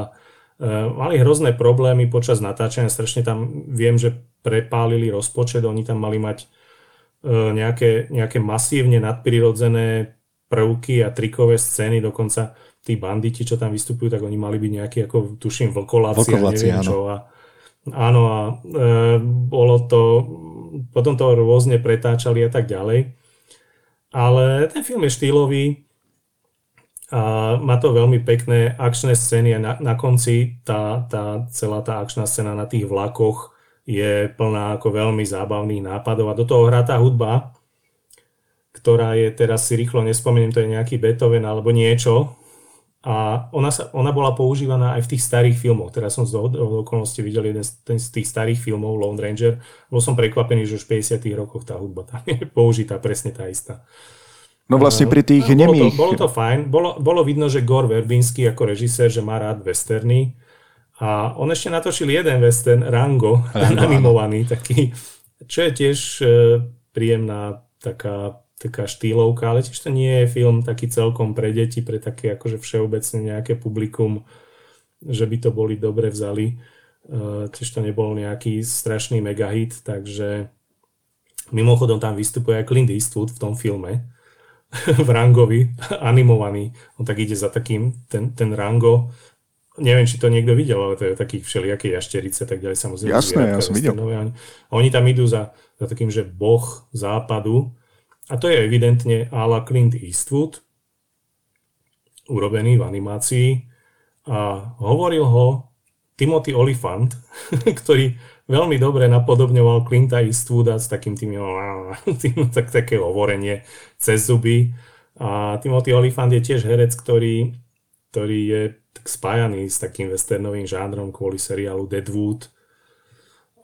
e, mali hrozné problémy počas natáčania, strašne tam viem, že prepálili rozpočet, oni tam mali mať e, nejaké, nejaké masívne nadprirodzené prvky a trikové scény, dokonca tí banditi, čo tam vystupujú, tak oni mali byť nejakí, ako tuším, vlkoláci, vlkoláci neviem áno. čo. A, Áno, a e, bolo to, potom to rôzne pretáčali a tak ďalej. Ale ten film je štýlový a má to veľmi pekné akčné scény a na, na konci tá, tá, celá tá akčná scéna na tých vlakoch je plná ako veľmi zábavných nápadov a do toho hrá tá hudba, ktorá je, teraz si rýchlo nespomeniem, to je nejaký Beethoven alebo niečo, a ona, sa, ona bola používaná aj v tých starých filmoch. Teraz som z okolnosti videl jeden z, z tých starých filmov Lone Ranger. Bol som prekvapený, že už v 50 rokoch tá hudba tam je použitá presne tá istá. No vlastne pri tých no, nemých... Bolo to, bolo to fajn. Bolo, bolo vidno, že Gore Verbinský ako režisér, že má rád westerny. A on ešte natočil jeden western, Rango, Rango animovaný, taký, čo je tiež e, príjemná taká taká štýlovka, ale tiež to nie je film taký celkom pre deti, pre také akože všeobecne nejaké publikum, že by to boli dobre vzali. Uh, tiež to nebol nejaký strašný megahit, takže mimochodom tam vystupuje aj Clint Eastwood v tom filme, v Rangovi, animovaný. On tak ide za takým, ten, ten Rango, neviem, či to niekto videl, ale to je takých všelijaké jašterice, tak ďalej samozrejme. Jasné, ja som videl. A oni tam idú za, za takým, že boh západu, a to je evidentne ala Clint Eastwood, urobený v animácii a hovoril ho Timothy Olyphant, ktorý veľmi dobre napodobňoval Clinta Eastwooda s takým tým, tým tak, také hovorenie cez zuby. A Timothy Olyphant je tiež herec, ktorý, ktorý je tak spájaný s takým westernovým žánrom kvôli seriálu Deadwood,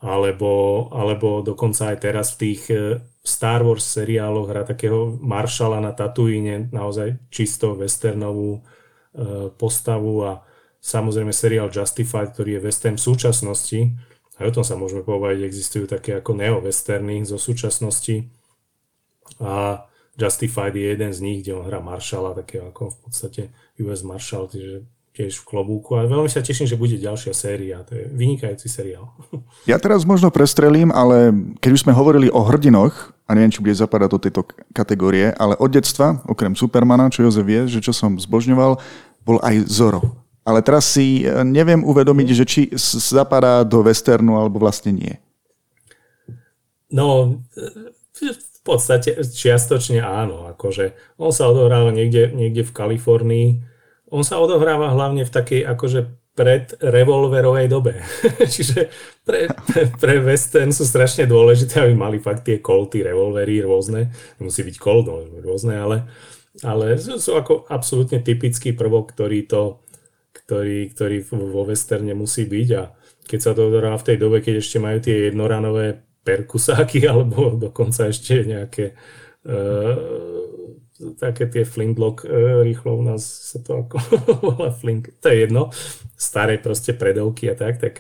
alebo, alebo dokonca aj teraz v tých Star Wars seriáloch hrá takého maršala na Tatooine, naozaj čisto westernovú e, postavu a samozrejme seriál Justified, ktorý je western v súčasnosti. Aj o tom sa môžeme povedať, existujú také ako neo-westerny zo súčasnosti. A Justified je jeden z nich, kde on hrá maršala, takého ako v podstate US Marshal, čiže tiež v klobúku a veľmi sa teším, že bude ďalšia séria. To je vynikajúci seriál. Ja teraz možno prestrelím, ale keď už sme hovorili o hrdinoch, a neviem, či bude zapadať do tejto kategórie, ale od detstva, okrem Supermana, čo Jozef vie, že čo som zbožňoval, bol aj Zoro. Ale teraz si e, neviem uvedomiť, že či zapadá do westernu, alebo vlastne nie. No, e, v podstate čiastočne áno. Akože on sa odohráva niekde, niekde v Kalifornii, on sa odohráva hlavne v takej akože pred revolverovej dobe. Čiže pre, pre, pre western sú strašne dôležité, aby mali fakt tie kolty, revolvery rôzne. Musí byť colt, no, rôzne, ale, ale sú, sú ako absolútne typický prvok, ktorý to ktorý, ktorý vo westerne musí byť a keď sa to odohráva v tej dobe, keď ešte majú tie jednoranové perkusáky alebo dokonca ešte nejaké uh, také tie flintlock, e, rýchlo u nás sa to ako volá flink, to je jedno, staré proste predovky a tak, tak,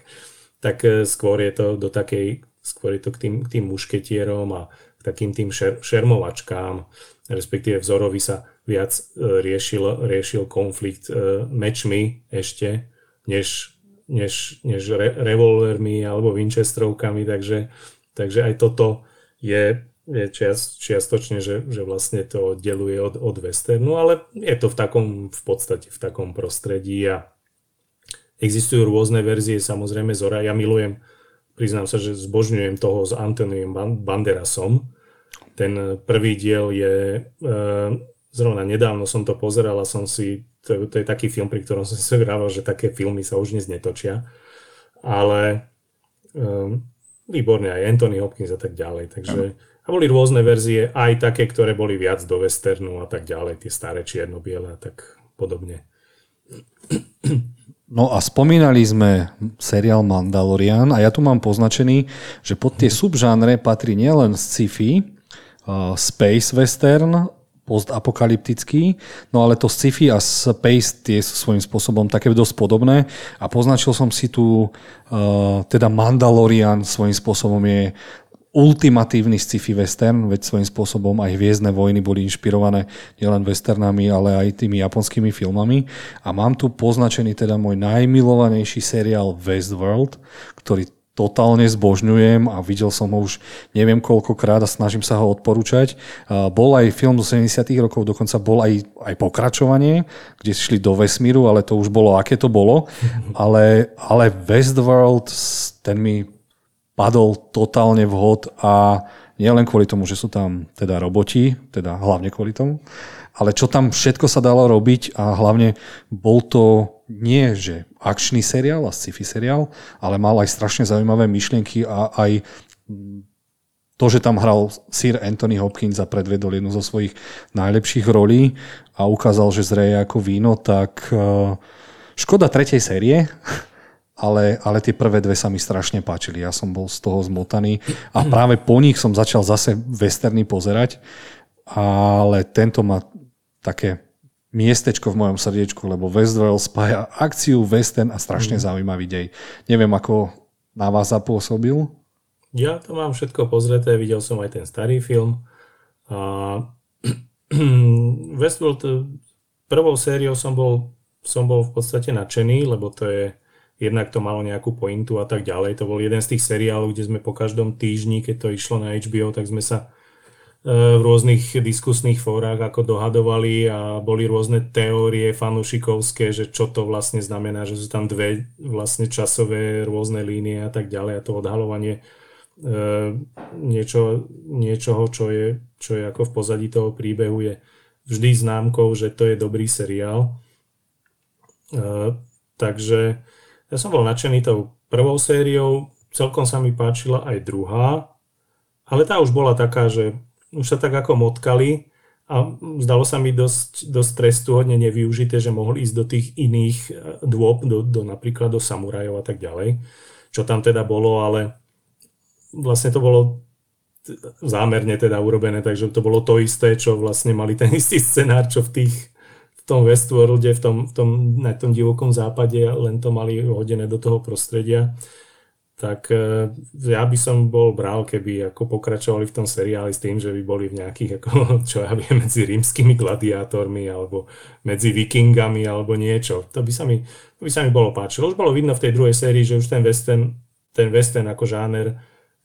tak e, skôr je to do takej, skôr je to k tým, k tým mušketierom a k takým tým šer, šermovačkám, respektíve vzorovi sa viac e, riešil, riešil konflikt mečmi ešte, než, než, než re, revolvermi alebo Winchesterovkami, takže, takže aj toto je je čiast, čiastočne, že, že vlastne to oddeluje od, od westernu, ale je to v takom, v podstate v takom prostredí a existujú rôzne verzie, samozrejme Zora, ja milujem, priznám sa, že zbožňujem toho s Antoniom Banderasom. Ten prvý diel je, e, zrovna nedávno som to pozeral a som si, to, to je taký film, pri ktorom som si hrával, že také filmy sa už dnes netočia, ale e, výborne aj Anthony Hopkins a tak ďalej, takže a boli rôzne verzie, aj také, ktoré boli viac do westernu a tak ďalej, tie staré čierno-biele a tak podobne. No a spomínali sme seriál Mandalorian a ja tu mám poznačený, že pod tie subžánre patrí nielen sci-fi, uh, space western, postapokalyptický, no ale to sci-fi a space tie sú svojím spôsobom také dosť podobné a poznačil som si tu, uh, teda Mandalorian svojím spôsobom je ultimatívny sci-fi western, veď svojím spôsobom aj Hviezdne vojny boli inšpirované nielen westernami, ale aj tými japonskými filmami. A mám tu poznačený teda môj najmilovanejší seriál Westworld, ktorý totálne zbožňujem a videl som ho už neviem koľkokrát a snažím sa ho odporúčať. Bol aj film zo 70 rokov, dokonca bol aj, aj pokračovanie, kde šli do vesmíru, ale to už bolo, aké to bolo. Ale, ale Westworld, ten mi padol totálne vhod a nielen kvôli tomu, že sú tam teda roboti, teda hlavne kvôli tomu, ale čo tam všetko sa dalo robiť a hlavne bol to nie, že akčný seriál a sci-fi seriál, ale mal aj strašne zaujímavé myšlienky a aj to, že tam hral Sir Anthony Hopkins a predvedol jednu zo svojich najlepších rolí a ukázal, že zreje ako víno, tak uh, škoda tretej série, ale, ale tie prvé dve sa mi strašne páčili. Ja som bol z toho zmotaný a práve po nich som začal zase westerny pozerať, ale tento ma také miestečko v mojom srdiečku, lebo Westworld spája akciu, western a strašne mm. zaujímavý dej. Neviem, ako na vás zapôsobil? Ja to mám všetko pozreté, videl som aj ten starý film. A Westworld prvou sériou som bol, som bol v podstate nadšený, lebo to je jednak to malo nejakú pointu a tak ďalej. To bol jeden z tých seriálov, kde sme po každom týždni, keď to išlo na HBO, tak sme sa v rôznych diskusných fórach ako dohadovali a boli rôzne teórie fanúšikovské, že čo to vlastne znamená, že sú tam dve vlastne časové rôzne línie a tak ďalej a to odhalovanie e, niečo, niečoho, čo je, čo je ako v pozadí toho príbehu je vždy známkou, že to je dobrý seriál. E, takže ja som bol nadšený tou prvou sériou, celkom sa mi páčila aj druhá, ale tá už bola taká, že už sa tak ako motkali a zdalo sa mi dosť, dosť trestu hodne nevyužité, že mohli ísť do tých iných e, dôb, do, do napríklad do samurajov a tak ďalej, čo tam teda bolo, ale vlastne to bolo zámerne teda urobené, takže to bolo to isté, čo vlastne mali ten istý scenár, čo v tých v tom Westworlde, v tom, v tom, na tom divokom západe, len to mali hodené do toho prostredia tak e, ja by som bol bral, keby ako pokračovali v tom seriáli s tým, že by boli v nejakých, ako, čo ja viem, medzi rímskymi gladiátormi alebo medzi vikingami alebo niečo. To by sa mi, to by sa mi bolo páčilo. Už bolo vidno v tej druhej sérii, že už ten western, ten western ako žáner,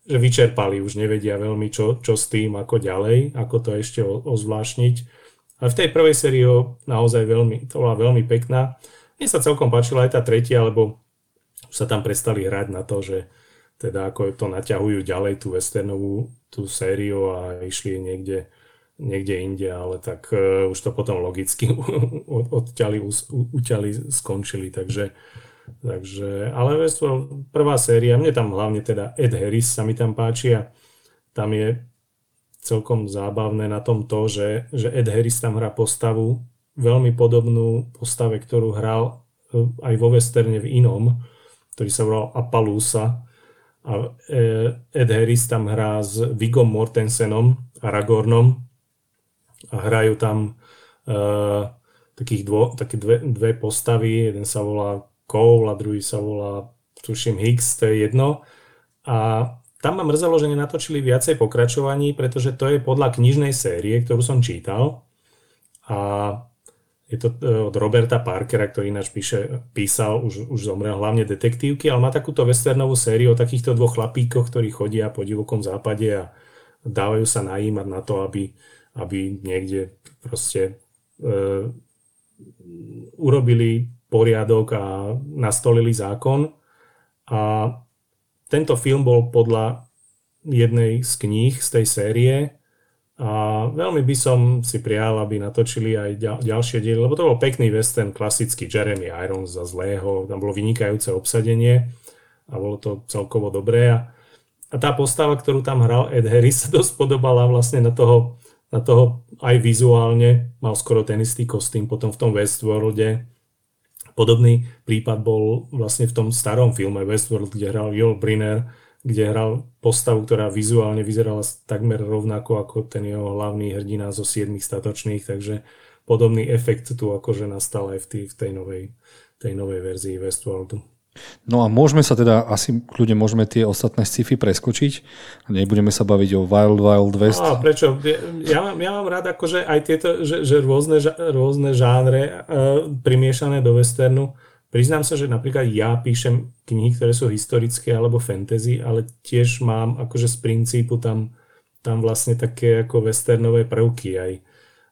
že vyčerpali, už nevedia veľmi, čo, čo s tým, ako ďalej, ako to ešte ozvlášniť. Ale v tej prvej sérii naozaj veľmi, to bola veľmi pekná. Mne sa celkom páčila aj tá tretia, lebo sa tam prestali hrať na to, že teda ako to naťahujú ďalej tú westernovú tú sériu a išli niekde, niekde inde, ale tak uh, už to potom logicky odťali, uťali, skončili, takže, takže ale Westworld, prvá séria, mne tam hlavne teda Ed Harris sa mi tam páči a tam je celkom zábavné na tom to, že, že Ed Harris tam hrá postavu, veľmi podobnú postave, ktorú hral e, aj vo westerne v inom, ktorý sa volal Appaloosa a e, Ed Harris tam hrá s Vigom Mortensenom a Ragornom a hrajú tam uh, takých dvo, také dve, dve postavy, jeden sa volá Cole a druhý sa volá tuším Higgs, to je jedno. A tam ma mrzelo, že nenatočili viacej pokračovaní, pretože to je podľa knižnej série, ktorú som čítal. A je to e, od Roberta Parkera, ktorý ináč píše, písal, už, už zomrel hlavne detektívky, ale má takúto westernovú sériu o takýchto dvoch chlapíkoch, ktorí chodia po divokom západe a dávajú sa najímať na to, aby, aby niekde proste e, urobili poriadok a nastolili zákon. A tento film bol podľa jednej z kníh z tej série a veľmi by som si prijal, aby natočili aj ďalšie diely, lebo to bol pekný western, klasický Jeremy Irons za zlého, tam bolo vynikajúce obsadenie a bolo to celkovo dobré. A, a tá postava, ktorú tam hral Ed Harris, sa dosť podobala vlastne na toho, na toho aj vizuálne, mal skoro ten istý kostým potom v tom Westworlde. Podobný prípad bol vlastne v tom starom filme Westworld, kde hral Joel Brynner, kde hral postavu, ktorá vizuálne vyzerala takmer rovnako ako ten jeho hlavný hrdina zo siedmých statočných, takže podobný efekt tu akože nastal aj v, tý, v tej, novej, tej novej verzii Westworldu. No a môžeme sa teda, asi kľudne môžeme tie ostatné sci-fi preskočiť. Nebudeme sa baviť o Wild Wild West. A prečo? Ja, mám, ja mám rád akože aj tieto, že, že rôzne, rôzne žánre uh, primiešané do westernu priznám sa, že napríklad ja píšem knihy, ktoré sú historické alebo fantasy, ale tiež mám akože z princípu tam, tam vlastne také ako westernové prvky aj.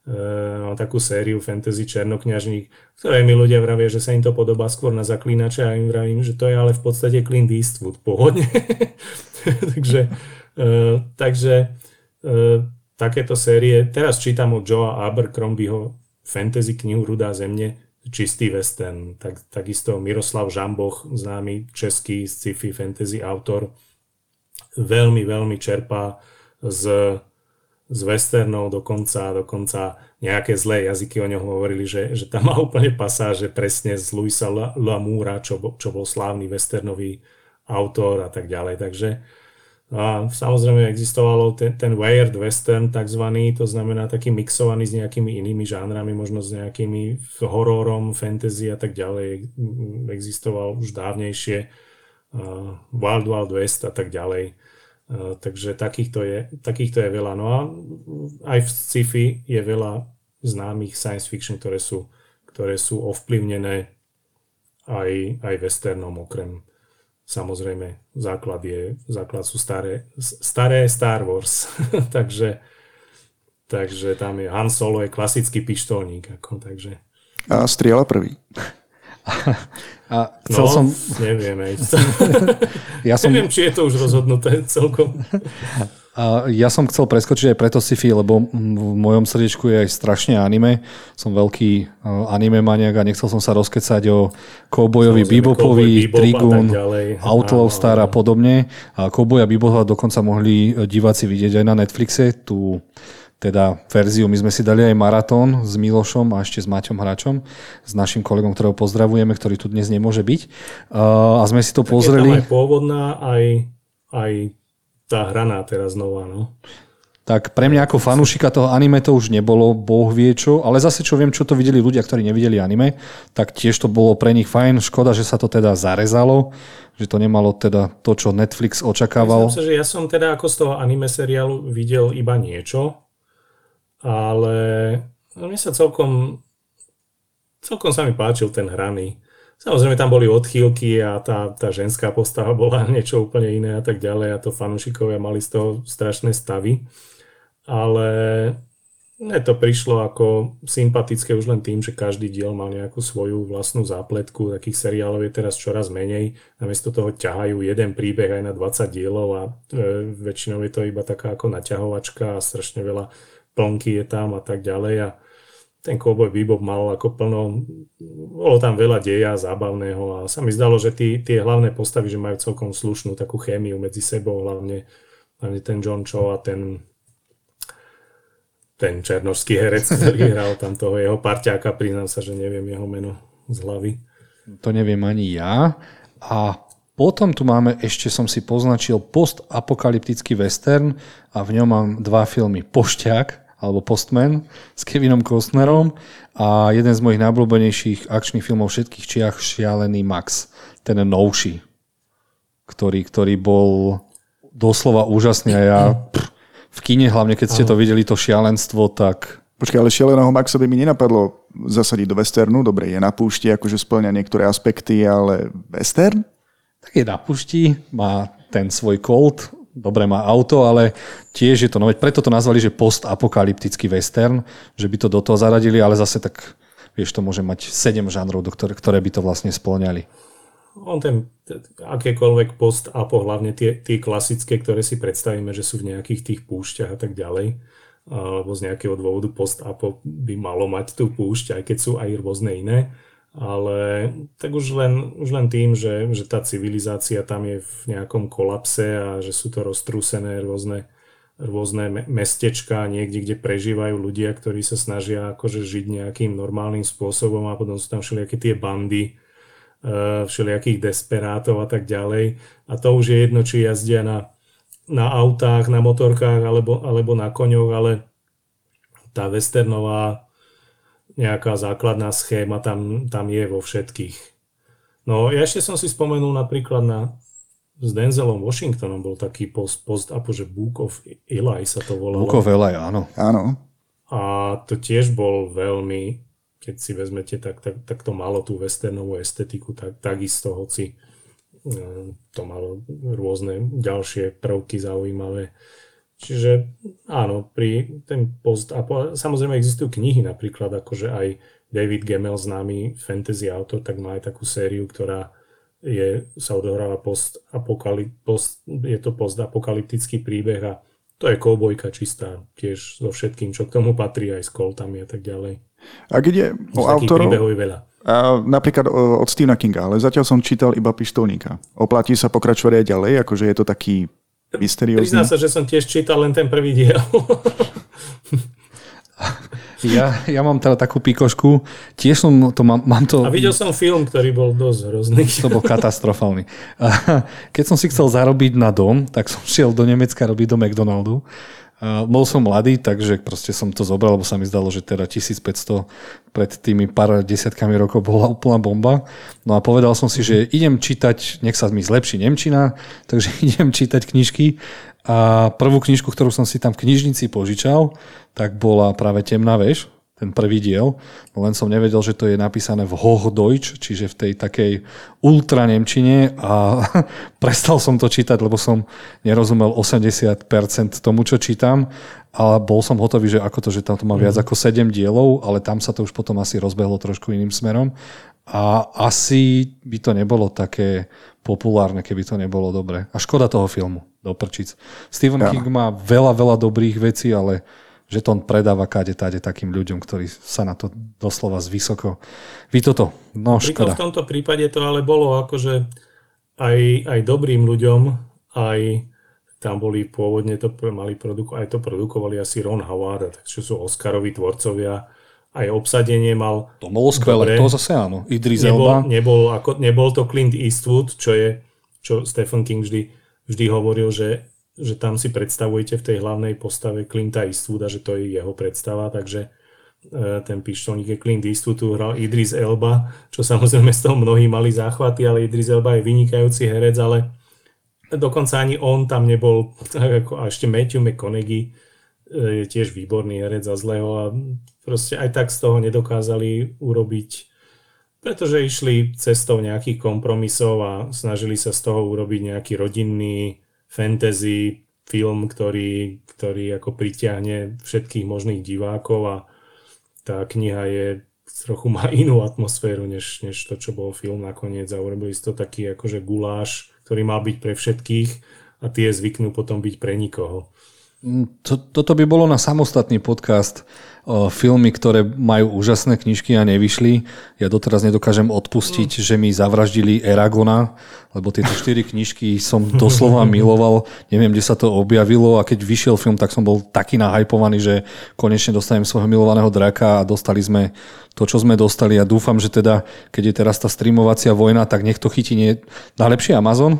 Uh, mám takú sériu fantasy Černokňažník, ktoré mi ľudia vravia, že sa im to podobá skôr na zaklínače a im vravím, že to je ale v podstate Clint Eastwood, pohodne. takže uh, takže uh, takéto série, teraz čítam od Joea Abercrombieho fantasy knihu Rudá zemne, čistý western. Tak, takisto Miroslav Žamboch, známy český sci-fi fantasy autor, veľmi, veľmi čerpá z, z westernov, dokonca, dokonca nejaké zlé jazyky o ňom hovorili, že, že tam má úplne pasáže presne z Luisa Lamoura, čo, čo bol slávny westernový autor a tak ďalej. Takže a samozrejme existovalo ten, ten weird western takzvaný, to znamená taký mixovaný s nejakými inými žánrami, možno s nejakými hororom, fantasy a tak ďalej. Existoval už dávnejšie uh, Wild Wild West a tak ďalej. Uh, takže takýchto je, takýchto je veľa. No a aj v sci-fi je veľa známych science fiction, ktoré sú, ktoré sú ovplyvnené aj, aj westernom okrem Samozrejme, základ, je, základ sú staré, staré Star Wars, takže, takže tam je Han Solo je klasický pištolník. Ako, takže. A strieľa prvý. A chcel no, som... neviem. ja som... Neviem, či je to už rozhodnuté celkom. A ja som chcel preskočiť aj preto sci-fi, lebo v mojom srdiečku je aj strašne anime. Som veľký e, anime maniak a nechcel som sa rozkecať o Cowboyovi Bebopovi, Trigun, Outlaw Star a podobne. A Cowboya Bebopa dokonca mohli diváci vidieť aj na Netflixe. Tu teda verziu. My sme si dali aj maratón s Milošom a ešte s Maťom Hračom, s našim kolegom, ktorého pozdravujeme, ktorý tu dnes nemôže byť. E, a sme si to tak pozreli. Je tam aj pôvodná, aj, aj tá hraná teraz nová, no. Tak pre mňa ako fanúšika toho anime to už nebolo boh vie čo, ale zase čo viem, čo to videli ľudia, ktorí nevideli anime, tak tiež to bolo pre nich fajn. Škoda, že sa to teda zarezalo, že to nemalo teda to, čo Netflix očakával. Myslím sa, že ja som teda ako z toho anime seriálu videl iba niečo, ale no, mne sa celkom celkom sa mi páčil ten hraný. Samozrejme tam boli odchýlky a tá, tá ženská postava bola niečo úplne iné a tak ďalej a to fanúšikovia mali z toho strašné stavy. Ale mne to prišlo ako sympatické už len tým, že každý diel mal nejakú svoju vlastnú zápletku. Takých seriálov je teraz čoraz menej. Namiesto toho ťahajú jeden príbeh aj na 20 dielov a e, väčšinou je to iba taká ako naťahovačka a strašne veľa plnky je tam a tak ďalej. A ten Cowboy Bebop mal ako plno, bolo tam veľa deja zábavného a sa mi zdalo, že tí, tie hlavné postavy, že majú celkom slušnú takú chémiu medzi sebou, hlavne, hlavne ten John Cho a ten ten černožský herec, ktorý hral tam toho jeho parťáka, priznám sa, že neviem jeho meno z hlavy. To neviem ani ja. A potom tu máme, ešte som si poznačil postapokalyptický western a v ňom mám dva filmy. Pošťák alebo Postman s Kevinom Costnerom a jeden z mojich najobľúbenejších akčných filmov všetkých čiach Šialený Max, ten novší, ktorý, ktorý bol doslova úžasný a ja pr, v kine, hlavne keď ste to videli, to šialenstvo, tak... Počkaj, ale šialeného Maxa by mi nenapadlo zasadiť do westernu. Dobre, je na púšti, akože splňa niektoré aspekty, ale western? Tak je na púšti, má ten svoj Colt, dobre má auto, ale tiež je to, no veď preto to nazvali, že postapokalyptický western, že by to do toho zaradili, ale zase tak, vieš, to môže mať sedem žánrov, do ktoré, ktoré by to vlastne splňali. On ten, akékoľvek post apo, hlavne tie, tie klasické, ktoré si predstavíme, že sú v nejakých tých púšťach a tak ďalej, alebo z nejakého dôvodu post by malo mať tú púšť, aj keď sú aj rôzne iné ale tak už len, už len tým, že, že tá civilizácia tam je v nejakom kolapse a že sú to roztrúsené rôzne, rôzne mestečka niekde, kde prežívajú ľudia, ktorí sa snažia akože žiť nejakým normálnym spôsobom a potom sú tam všelijaké tie bandy, e, všelijakých desperátov a tak ďalej. A to už je jedno, či jazdia na, na autách, na motorkách alebo, alebo na koňoch, ale tá westernová nejaká základná schéma tam, tam je vo všetkých. No ja ešte som si spomenul napríklad na s Denzelom Washingtonom bol taký post, post akože Book of Eli sa to volalo. Book of Eli, áno. Áno. A to tiež bol veľmi keď si vezmete, tak, tak, tak to malo tú westernovú estetiku, tak, takisto, hoci e, to malo rôzne ďalšie prvky zaujímavé. Čiže áno, pri ten post, samozrejme existujú knihy napríklad, akože aj David Gemmel, známy fantasy autor, tak má aj takú sériu, ktorá je, sa odohráva post, post je to postapokalyptický príbeh a to je koubojka čistá, tiež so všetkým, čo k tomu patrí, aj s koltami a tak ďalej. A ide o autorov, veľa. A napríklad od Stephena Kinga, ale zatiaľ som čítal iba Pištolníka. Oplatí sa pokračovať aj ďalej, akože je to taký mysteriózny? Prizná sa, že som tiež čítal len ten prvý diel. Ja, ja mám teda takú pikošku. Tiež som to mám, mám to... A videl som film, ktorý bol dosť hrozný. To bol katastrofálny. Keď som si chcel zarobiť na dom, tak som šiel do Nemecka robiť do McDonaldu bol som mladý, takže proste som to zobral, lebo sa mi zdalo, že teda 1500 pred tými pár desiatkami rokov bola úplná bomba. No a povedal som si, že idem čítať, nech sa mi zlepší Nemčina, takže idem čítať knižky. A prvú knižku, ktorú som si tam v knižnici požičal, tak bola práve Temná veš ten prvý diel, no len som nevedel, že to je napísané v Hochdeutsch, čiže v tej takej ultra nemčine a prestal som to čítať, lebo som nerozumel 80% tomu, čo čítam a bol som hotový, že ako to, že tam to má viac mhm. ako 7 dielov, ale tam sa to už potom asi rozbehlo trošku iným smerom a asi by to nebolo také populárne, keby to nebolo dobre. A škoda toho filmu, do prčic. Stephen ja. King má veľa, veľa dobrých vecí, ale že to on predáva káde táde takým ľuďom, ktorí sa na to doslova z vysoko. Vy toto, no škoda. V tomto prípade to ale bolo akože aj, aj dobrým ľuďom, aj tam boli pôvodne to mali produko, aj to produkovali asi Ron Howard, takže sú Oscaroví tvorcovia, aj obsadenie mal. To bolo skvelé, to zase áno. Idris nebol, Elba. Nebol, ako, nebol to Clint Eastwood, čo je, čo Stephen King vždy, vždy hovoril, že že tam si predstavujete v tej hlavnej postave Clinta Eastwooda, že to je jeho predstava, takže e, ten pištolník je Clint Eastwood, tu hral Idris Elba, čo samozrejme z toho mnohí mali záchvaty, ale Idris Elba je vynikajúci herec, ale dokonca ani on tam nebol, a ešte Matthew McConaughey e, je tiež výborný herec a zlého a proste aj tak z toho nedokázali urobiť, pretože išli cestou nejakých kompromisov a snažili sa z toho urobiť nejaký rodinný fantasy film, ktorý, ktorý ako pritiahne všetkých možných divákov a tá kniha je trochu má inú atmosféru, než, než to, čo bol film nakoniec a urobili to taký akože guláš, ktorý mal byť pre všetkých a tie zvyknú potom byť pre nikoho. To, toto by bolo na samostatný podcast filmy, ktoré majú úžasné knižky a nevyšli. Ja doteraz nedokážem odpustiť, mm. že mi zavraždili Eragona, lebo tieto štyri knižky som doslova miloval. Neviem, kde sa to objavilo a keď vyšiel film, tak som bol taký nahypovaný, že konečne dostanem svojho milovaného draka a dostali sme to, čo sme dostali a dúfam, že teda, keď je teraz tá streamovacia vojna, tak nech to chytí nie... najlepšie Amazon,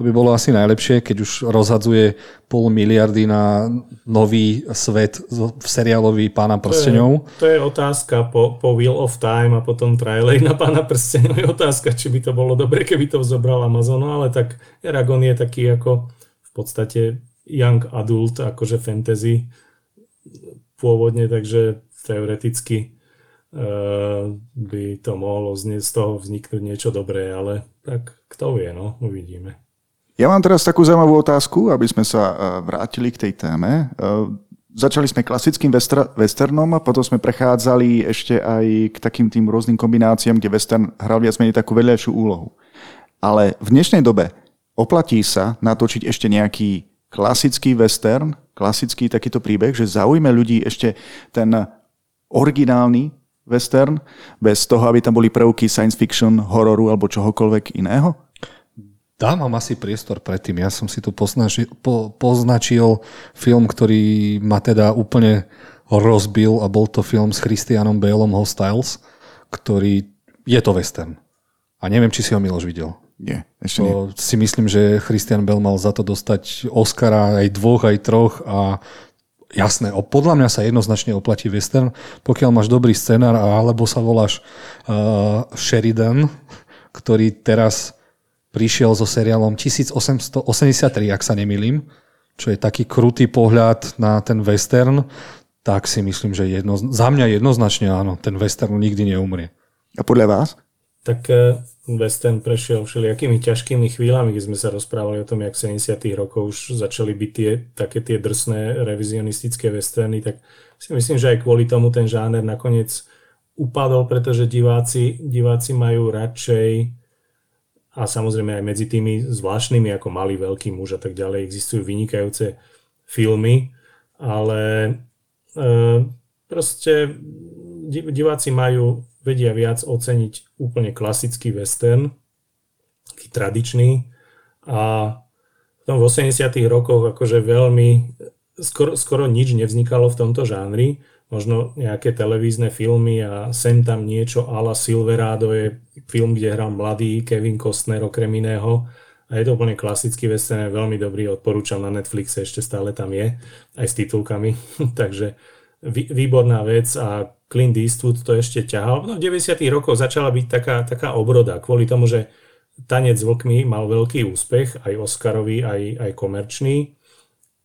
to by bolo asi najlepšie, keď už rozhadzuje pol miliardy na nový svet v seriálový Pána prsteňov. To je, to je otázka po, po Wheel of Time a potom trailer na Pána prsteňov. Je otázka, či by to bolo dobre, keby to zobral Amazon, ale tak Eragon je taký ako v podstate young adult, akože fantasy pôvodne, takže teoreticky uh, by to mohlo z toho vzniknúť niečo dobré, ale tak kto vie, no, uvidíme. Ja mám teraz takú zaujímavú otázku, aby sme sa e, vrátili k tej téme. E, začali sme klasickým westernom a potom sme prechádzali ešte aj k takým tým rôznym kombináciám, kde western hral viac menej takú vedľajšiu úlohu. Ale v dnešnej dobe oplatí sa natočiť ešte nejaký klasický western, klasický takýto príbeh, že zaujme ľudí ešte ten originálny western, bez toho, aby tam boli prvky science fiction, hororu alebo čohokoľvek iného? Dávam asi priestor predtým. Ja som si tu poznačil, po, poznačil film, ktorý ma teda úplne rozbil a bol to film s Christianom Baleom Hostiles, ktorý je to western. A neviem, či si ho Miloš videl. Nie, ešte to nie. si myslím, že Christian Bale mal za to dostať Oscara aj dvoch, aj troch a jasné, podľa mňa sa jednoznačne oplatí western, pokiaľ máš dobrý scenár alebo sa voláš uh, Sheridan, ktorý teraz prišiel so seriálom 1883, ak sa nemýlim, čo je taký krutý pohľad na ten western. tak si myslím, že jedno, za mňa jednoznačne áno, ten western nikdy neumrie. A podľa vás? Tak e, western prešiel všelijakými ťažkými chvíľami, keď sme sa rozprávali o tom, jak v 70 rokov už začali byť tie, také tie drsné revizionistické westerny, tak si myslím, že aj kvôli tomu ten žáner nakoniec upadol, pretože diváci, diváci majú radšej a samozrejme aj medzi tými zvláštnymi ako Malý, Veľký muž a tak ďalej existujú vynikajúce filmy, ale e, proste diváci majú, vedia viac oceniť úplne klasický western, taký tradičný. A v tom v 80 rokoch akože veľmi skoro, skoro nič nevznikalo v tomto žánri možno nejaké televízne filmy a sem tam niečo ala Silverado je film, kde hral mladý Kevin Costner okrem iného. A je to úplne klasický western, veľmi dobrý, odporúčam na Netflixe, ešte stále tam je, aj s titulkami. Takže výborná vec a Clint Eastwood to ešte ťahal. No v 90 rokoch začala byť taká, taká obroda, kvôli tomu, že Tanec s vlkmi mal veľký úspech, aj Oscarový, aj, aj komerčný.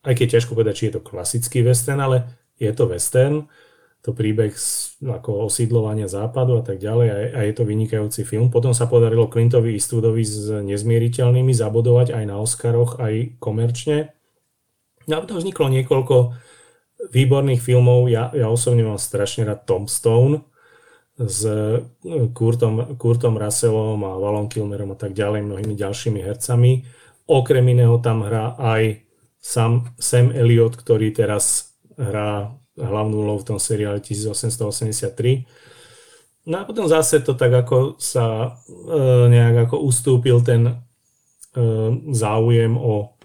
Aj keď ťažko povedať, či je to klasický western, ale je to western, to príbeh ako osídlovania západu a tak ďalej a, a je to vynikajúci film. Potom sa podarilo Clintovi Eastwoodovi s nezmieriteľnými zabodovať aj na Oscaroch, aj komerčne. No a potom vzniklo niekoľko výborných filmov. Ja, ja osobne mám strašne rád Tombstone s Kurtom, Kurtom Russellom a Valon Kilmerom a tak ďalej, mnohými ďalšími hercami. Okrem iného tam hrá aj Sam, Sam Elliot, ktorý teraz hrá hlavnú úlohu v tom seriále 1883. No a potom zase to tak ako sa e, nejak ako ustúpil ten e, záujem o,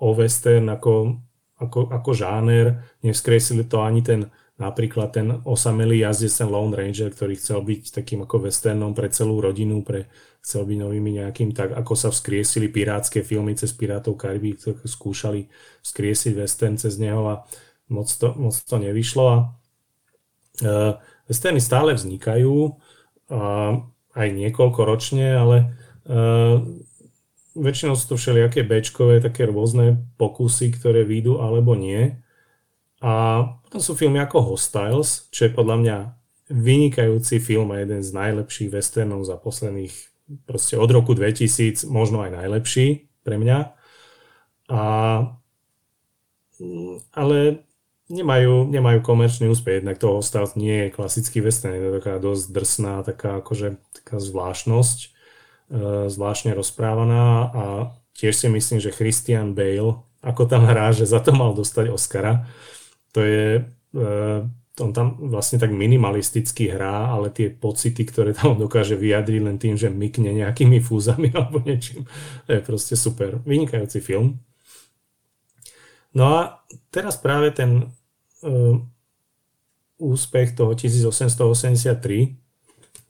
o western ako, ako, ako žáner. Nevzkresili to ani ten napríklad ten osamelý jazdec, ten Lone Ranger, ktorý chcel byť takým ako westernom pre celú rodinu, pre chcel byť novými nejakým, tak ako sa vzkriesili pirátske filmy cez Pirátov Kariby, skúšali vzkriesiť western cez neho a moc to, moc to nevyšlo a uh, westerny stále vznikajú, uh, aj niekoľko ročne, ale uh, väčšinou sú to všelijaké bečkové, také rôzne pokusy, ktoré výjdu alebo nie. A potom sú filmy ako Hostiles, čo je podľa mňa vynikajúci film a jeden z najlepších westernov za posledných, proste od roku 2000, možno aj najlepší pre mňa. A, ale nemajú, nemajú komerčný úspech, jednak toho Hostel nie je klasický western, je to taká dosť drsná, taká akože taká zvláštnosť, e, zvláštne rozprávaná a tiež si myslím, že Christian Bale, ako tam hrá, že za to mal dostať Oscara, to je, e, on tam vlastne tak minimalisticky hrá, ale tie pocity, ktoré tam dokáže vyjadriť len tým, že mykne nejakými fúzami alebo niečím, to je proste super. Vynikajúci film. No a teraz práve ten úspech toho 1883,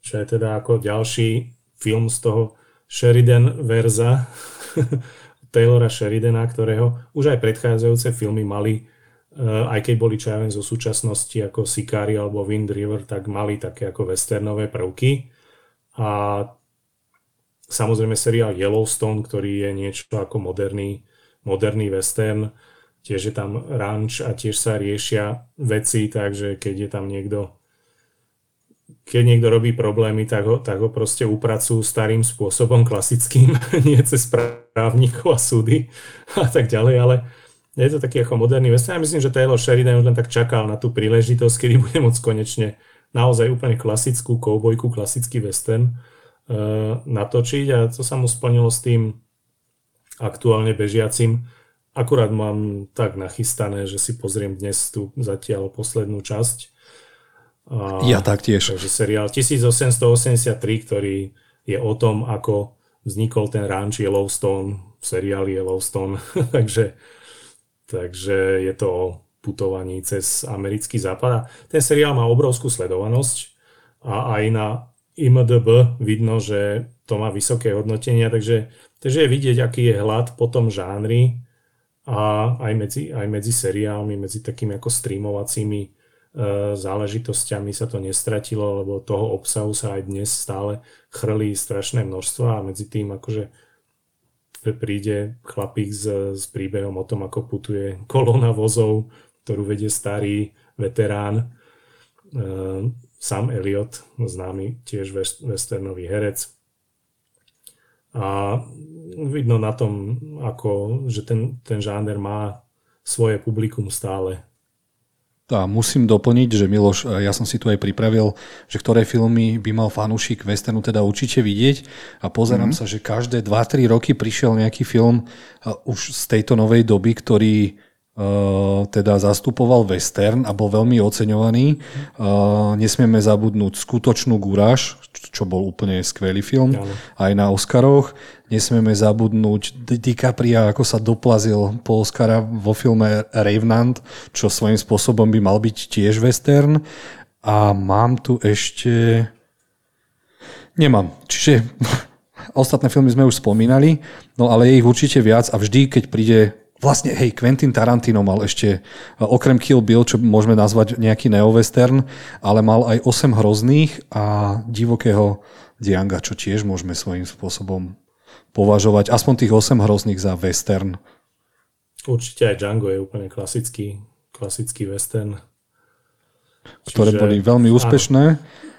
čo je teda ako ďalší film z toho Sheridan verza Taylora Sheridana, ktorého už aj predchádzajúce filmy mali, ehm, aj keď boli čo ja viem, zo súčasnosti ako Sicari alebo Wind River, tak mali také ako westernové prvky. A samozrejme seriál Yellowstone, ktorý je niečo ako moderný, moderný western, tiež je tam ranč a tiež sa riešia veci, takže keď je tam niekto keď niekto robí problémy, tak ho, tak ho proste upracujú starým spôsobom, klasickým, nie cez právnikov a súdy a tak ďalej, ale je to taký ako moderný western. Ja myslím, že Taylor Sheridan už len tak čakal na tú príležitosť, kedy bude môcť konečne naozaj úplne klasickú koubojku, klasický western uh, natočiť a to sa mu splnilo s tým aktuálne bežiacim Akurát mám tak nachystané, že si pozriem dnes tú zatiaľ poslednú časť. A, ja taktiež. Takže seriál 1883, ktorý je o tom, ako vznikol ten ranch Yellowstone v seriáli Yellowstone. takže, takže je to o putovaní cez americký západ. A ten seriál má obrovskú sledovanosť a aj na IMDB vidno, že to má vysoké hodnotenia, takže, takže je vidieť, aký je hlad po tom žánri a aj medzi, aj medzi seriálmi, medzi takými ako streamovacími e, záležitosťami sa to nestratilo, lebo toho obsahu sa aj dnes stále chrlí strašné množstvo a medzi tým akože príde chlapík s, s príbehom o tom, ako putuje kolóna vozov, ktorú vedie starý veterán. Sam Elliot, známy tiež westernový herec. A vidno na tom, ako, že ten, ten žáner má svoje publikum stále. A musím doplniť, že Miloš, ja som si tu aj pripravil, že ktoré filmy by mal fanúšik westernu teda určite vidieť a pozerám mm-hmm. sa, že každé 2-3 roky prišiel nejaký film už z tejto novej doby, ktorý Uh, teda zastupoval western a bol veľmi oceňovaný. Uh, nesmieme zabudnúť skutočnú Guráž, čo bol úplne skvelý film, ano. aj na Oscaroch. Nesmieme zabudnúť DiCapria, ako sa doplazil po Oscara vo filme Revenant, čo svojím spôsobom by mal byť tiež western. A mám tu ešte... Nemám. Čiže ostatné filmy sme už spomínali, no ale je ich určite viac a vždy, keď príde Vlastne, hej, Quentin Tarantino mal ešte, e, okrem Kill Bill, čo môžeme nazvať nejaký neovestern, ale mal aj 8 hrozných a divokého Dianga, čo tiež môžeme svojím spôsobom považovať, aspoň tých 8 hrozných za western. Určite aj Django je úplne klasický, klasický western. Ktoré Čiže, boli veľmi úspešné. Áno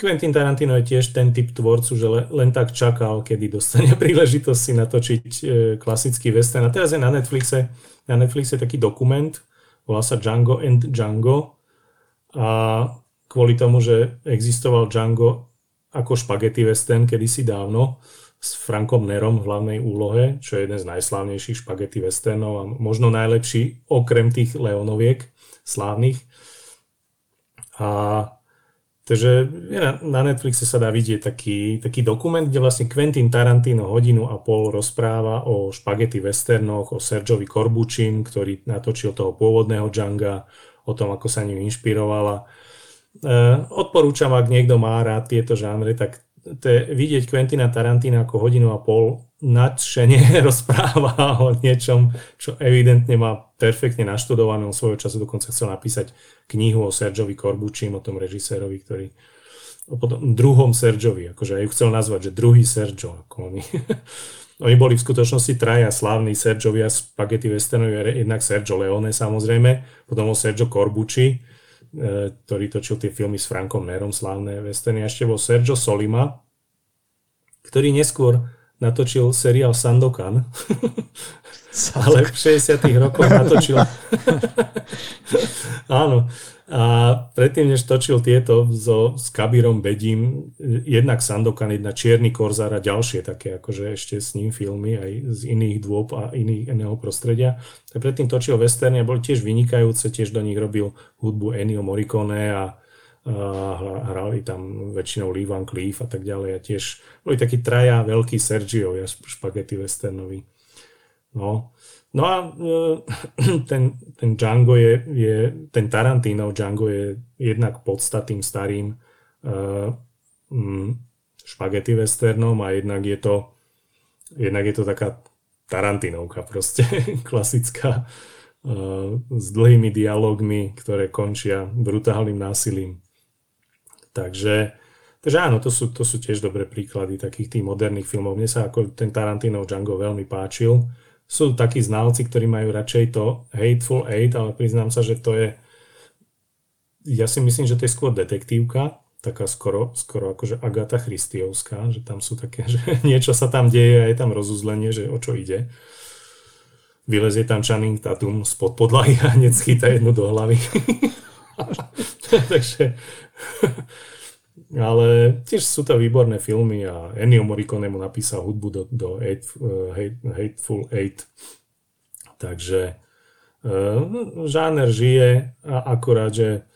Quentin Tarantino je tiež ten typ tvorcu, že len tak čakal, kedy dostane príležitosť si natočiť e, klasický western. A teraz je na Netflixe, na Netflixe taký dokument, volá sa Django and Django a kvôli tomu, že existoval Django ako špagety western kedysi dávno s Frankom Nerom v hlavnej úlohe, čo je jeden z najslávnejších špagety westernov a možno najlepší okrem tých Leonoviek slávnych. A Takže na Netflixe sa dá vidieť taký, taký dokument, kde vlastne Quentin Tarantino hodinu a pol rozpráva o špagety westernoch, o Sergiovi Corbucim, ktorý natočil toho pôvodného Djanga, o tom, ako sa ním inšpirovala. E, odporúčam, ak niekto má rád tieto žánre, tak to vidieť Quentina Tarantina ako hodinu a pol nadšene rozpráva o niečom, čo evidentne má perfektne naštudované. On svojho času dokonca chcel napísať knihu o Sergiovi Corbučím, o tom režisérovi, ktorý o potom druhom Sergiovi, akože aj chcel nazvať, že druhý Sergio, ako oni. oni boli v skutočnosti traja slávni Sergiovia Spaghetti Westernovi, jednak Sergio Leone samozrejme, potom o Sergio Corbucci, e, ktorý točil tie filmy s Frankom Nerom, slávne westerny, a ešte bol Sergio Solima, ktorý neskôr natočil seriál Sandokan, ale v 60 rokoch natočil... Áno. A predtým, než točil tieto so, s Kabírom Bedím, jednak Sandokan, jedna Čierny korzár a ďalšie také, akože ešte s ním filmy aj z iných dôb a iných, iného prostredia. Tak predtým točil westerny a boli tiež vynikajúce, tiež do nich robil hudbu Ennio Morricone a hrali tam väčšinou Lee Van Cleef a tak ďalej a tiež boli takí traja veľkí Sergiovia špagety westernoví. No, no a e, ten, ten Django je, je, ten Tarantino Django je jednak podstatým starým uh, špagety westernom a jednak je to jednak je to taká Tarantinovka proste, klasická uh, s dlhými dialogmi, ktoré končia brutálnym násilím. Takže, takže áno, to sú, to sú tiež dobré príklady takých tých moderných filmov. Mne sa ako ten Tarantino Django veľmi páčil. Sú takí znalci, ktorí majú radšej to Hateful Eight, ale priznám sa, že to je ja si myslím, že to je skôr detektívka, taká skoro, skoro akože Agata Christiovská, že tam sú také, že niečo sa tam deje a je tam rozuzlenie, že o čo ide. Vylezie tam Channing Tatum spod podlahy a hneď schyta jednu do hlavy. Takže ale tiež sú to výborné filmy a Ennio Morricone mu napísal hudbu do, do Eight, uh, Hate, Hateful Eight. Takže uh, žáner žije a akurát, že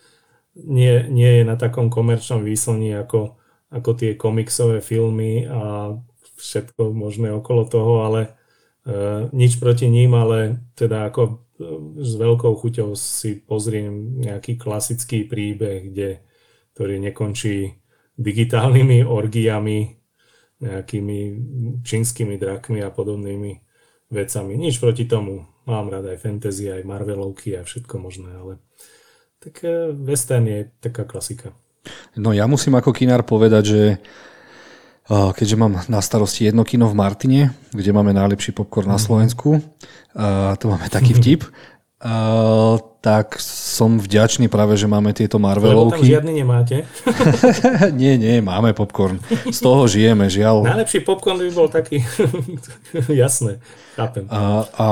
nie, nie je na takom komerčnom výslni ako, ako tie komiksové filmy a všetko možné okolo toho, ale uh, nič proti ním, ale teda ako s veľkou chuťou si pozriem nejaký klasický príbeh, kde ktorý nekončí digitálnymi orgiami, nejakými čínskymi drakmi a podobnými vecami. Nič proti tomu. Mám rád aj fantasy, aj Marvelovky a všetko možné, ale tak western je taká klasika. No ja musím ako kinár povedať, že keďže mám na starosti jedno kino v Martine, kde máme najlepší popcorn na mhm. Slovensku, to máme taký vtip, Uh, tak som vďačný práve, že máme tieto Marvelovky. Lebo tam žiadny nemáte. nie, nie, máme popcorn. Z toho žijeme, žiaľ. Najlepší popcorn by bol taký, jasné, chápem. A, a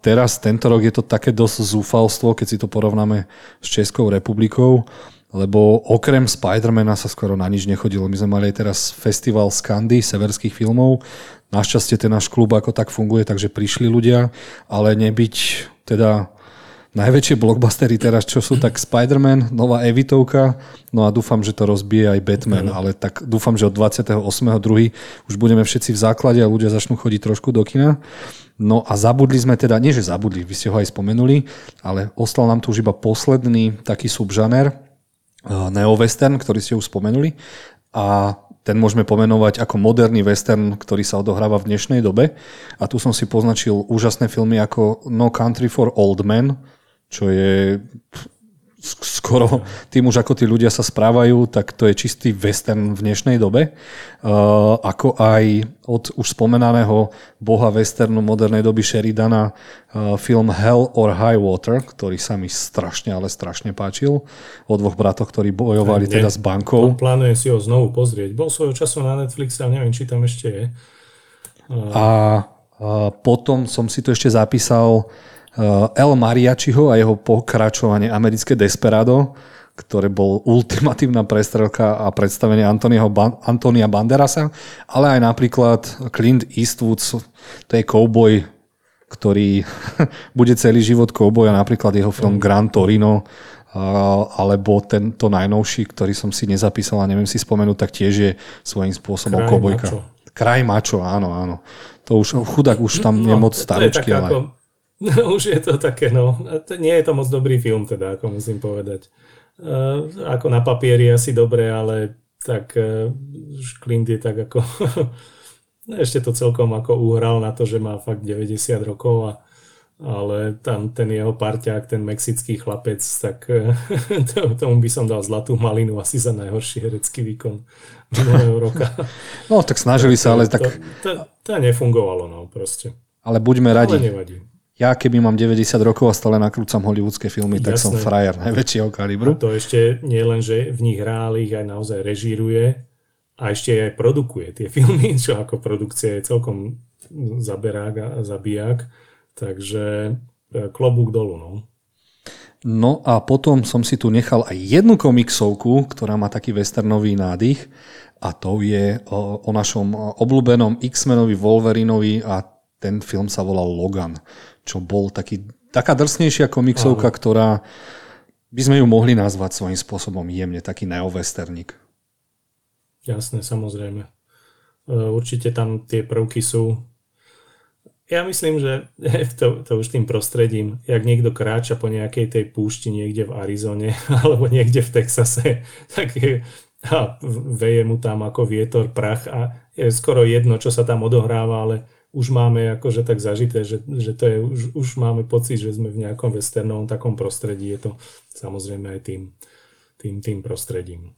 teraz tento rok je to také dosť zúfalstvo, keď si to porovnáme s Českou republikou, lebo okrem Spidermana sa skoro na nič nechodilo. My sme mali aj teraz festival Skandy, severských filmov. Našťastie ten náš klub ako tak funguje, takže prišli ľudia, ale nebyť teda najväčšie blockbustery teraz, čo sú tak Spider-Man, nová Evitovka, no a dúfam, že to rozbije aj Batman, ale tak dúfam, že od 28.2. už budeme všetci v základe a ľudia začnú chodiť trošku do kina. No a zabudli sme teda, nie že zabudli, vy ste ho aj spomenuli, ale ostal nám tu už iba posledný taký subžaner, neo-western, ktorý ste už spomenuli a ten môžeme pomenovať ako moderný western, ktorý sa odohráva v dnešnej dobe. A tu som si poznačil úžasné filmy ako No Country for Old Men, čo je skoro tým už ako tí ľudia sa správajú, tak to je čistý western v dnešnej dobe. Uh, ako aj od už spomenaného boha westernu modernej doby Sheridana uh, film Hell or High Water, ktorý sa mi strašne, ale strašne páčil. O dvoch bratoch, ktorí bojovali teda s bankou. Plánujem si ho znovu pozrieť. Bol svojho času na Netflixe, ale neviem, či tam ešte je. Uh... A, a potom som si to ešte zapísal El Mariachiho a jeho pokračovanie americké Desperado, ktoré bol ultimatívna prestrelka a predstavenie Antonia, Antonia Banderasa, ale aj napríklad Clint Eastwood, to je cowboy, ktorý bude celý život cowboy a napríklad jeho film Gran Torino, eh, alebo tento najnovší, ktorý som si nezapísal a neviem si spomenúť, tak tiež je svojím spôsobom Kraj cowboyka. Mačo. Kraj mačo, áno, áno. To už chudák už tam no, je moc staročky, ale... Ako No, už je to také, no. Nie je to moc dobrý film, teda, ako musím povedať. Uh, ako na papieri asi dobre, ale tak uh, Clint je tak ako... ešte to celkom ako uhral na to, že má fakt 90 rokov a ale tam ten jeho parťák, ten mexický chlapec, tak tomu by som dal zlatú malinu asi za najhorší herecký výkon minulého roka. No tak snažili sa, ale tak... To, to, to nefungovalo, no proste. Ale buďme radi. Ale nevadí ja keby mám 90 rokov a stále nakrúcam hollywoodske filmy, tak Jasné. som frajer najväčšieho kalibru. A to ešte nie len, že v nich hrál ich aj naozaj režíruje a ešte aj produkuje tie filmy, čo ako produkcia je celkom zaberák a zabijak. Takže e, klobúk dolu. No. No a potom som si tu nechal aj jednu komiksovku, ktorá má taký westernový nádych a to je o, o našom obľúbenom X-menovi Wolverinovi a ten film sa volal Logan čo bol taký, taká drsnejšia komiksovka, Aha. ktorá by sme ju mohli nazvať svojím spôsobom jemne, taký neovesterník. Jasné, samozrejme. E, určite tam tie prvky sú ja myslím, že to, to už tým prostredím, jak niekto kráča po nejakej tej púšti niekde v Arizone alebo niekde v Texase, tak je, a veje mu tam ako vietor, prach a je skoro jedno, čo sa tam odohráva, ale už máme akože tak zažité, že, že to je, už, už máme pocit, že sme v nejakom westernovom takom prostredí. Je to samozrejme aj tým, tým, tým prostredím.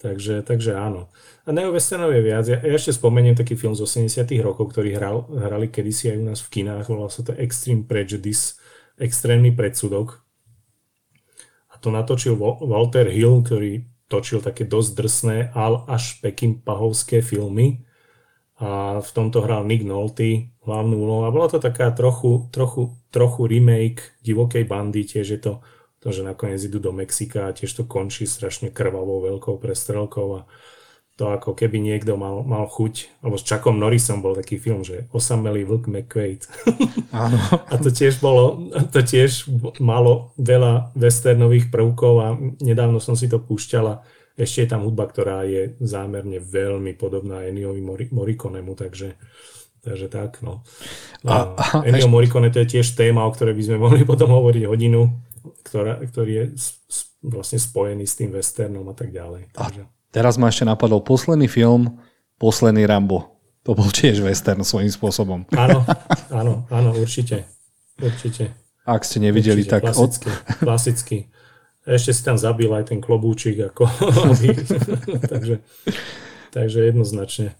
Takže, takže áno. A neovesternov je viac. Ja, ja ešte spomeniem taký film z 80 rokov, ktorý hral, hrali kedysi aj u nás v kinách. Volal sa to Extreme Prejudice, extrémny predsudok. A to natočil Walter Hill, ktorý točil také dosť drsné, ale až pekým pahovské filmy a v tomto hral Nick Nolte hlavnú úlohu a bola to taká trochu, trochu, trochu remake divokej bandy, tiež je to to, že nakoniec idú do Mexika a tiež to končí strašne krvavou veľkou prestrelkou a to ako keby niekto mal, mal chuť, alebo s Chuckom Norrisom bol taký film, že osamelý vlk McQuaid. Áno. a to tiež bolo, to tiež malo veľa westernových prvkov a nedávno som si to púšťala ešte je tam hudba, ktorá je zámerne veľmi podobná Enniovi Morikonemu, takže, takže tak. No. A, a, Ennio ešte... Morricone to je tiež téma, o ktorej by sme mohli potom hovoriť hodinu, ktorá, ktorý je vlastne spojený s tým westernom a tak ďalej. Takže... A teraz ma ešte napadol posledný film, Posledný Rambo. To bol tiež western svojím spôsobom. Áno, áno, áno, určite. Určite. Ak ste nevideli, určite, tak... Klasický, od... klasický. Ešte si tam zabil aj ten klobúčik, ako, takže, takže jednoznačne.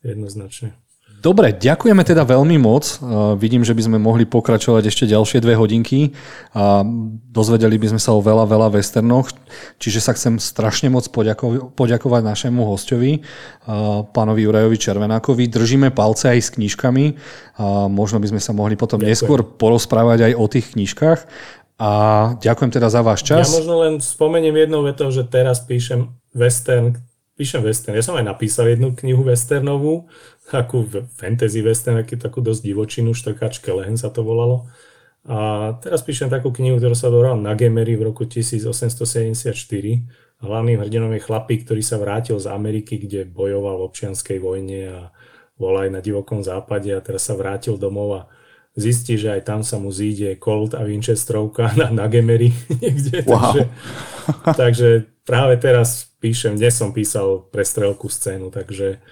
Jednoznačne. Dobre, ďakujeme teda veľmi moc. Uh, vidím, že by sme mohli pokračovať ešte ďalšie dve hodinky a dozvedeli by sme sa o veľa, veľa westernoch. Čiže sa chcem strašne moc poďako- poďakovať našemu hostovi, uh, pánovi Jurajovi Červenákovi. Držíme palce aj s knižkami. A možno by sme sa mohli potom Ďakujem. neskôr porozprávať aj o tých knižkách. A ďakujem teda za váš čas. Ja možno len spomeniem jednou vetou, že teraz píšem western, píšem western. Ja som aj napísal jednu knihu westernovú, takú fantasy western, takú, takú dosť divočinu, štrkačke lehen sa to volalo. A teraz píšem takú knihu, ktorá sa volala Nagemery v roku 1874. Hlavným hrdinom je chlapík, ktorý sa vrátil z Ameriky, kde bojoval v občianskej vojne a bol aj na divokom západe a teraz sa vrátil domov a zistí, že aj tam sa mu zíde Colt a Winchesterovka na Nagemery niekde. Wow. Takže, takže práve teraz píšem, dnes som písal prestrelku scénu, takže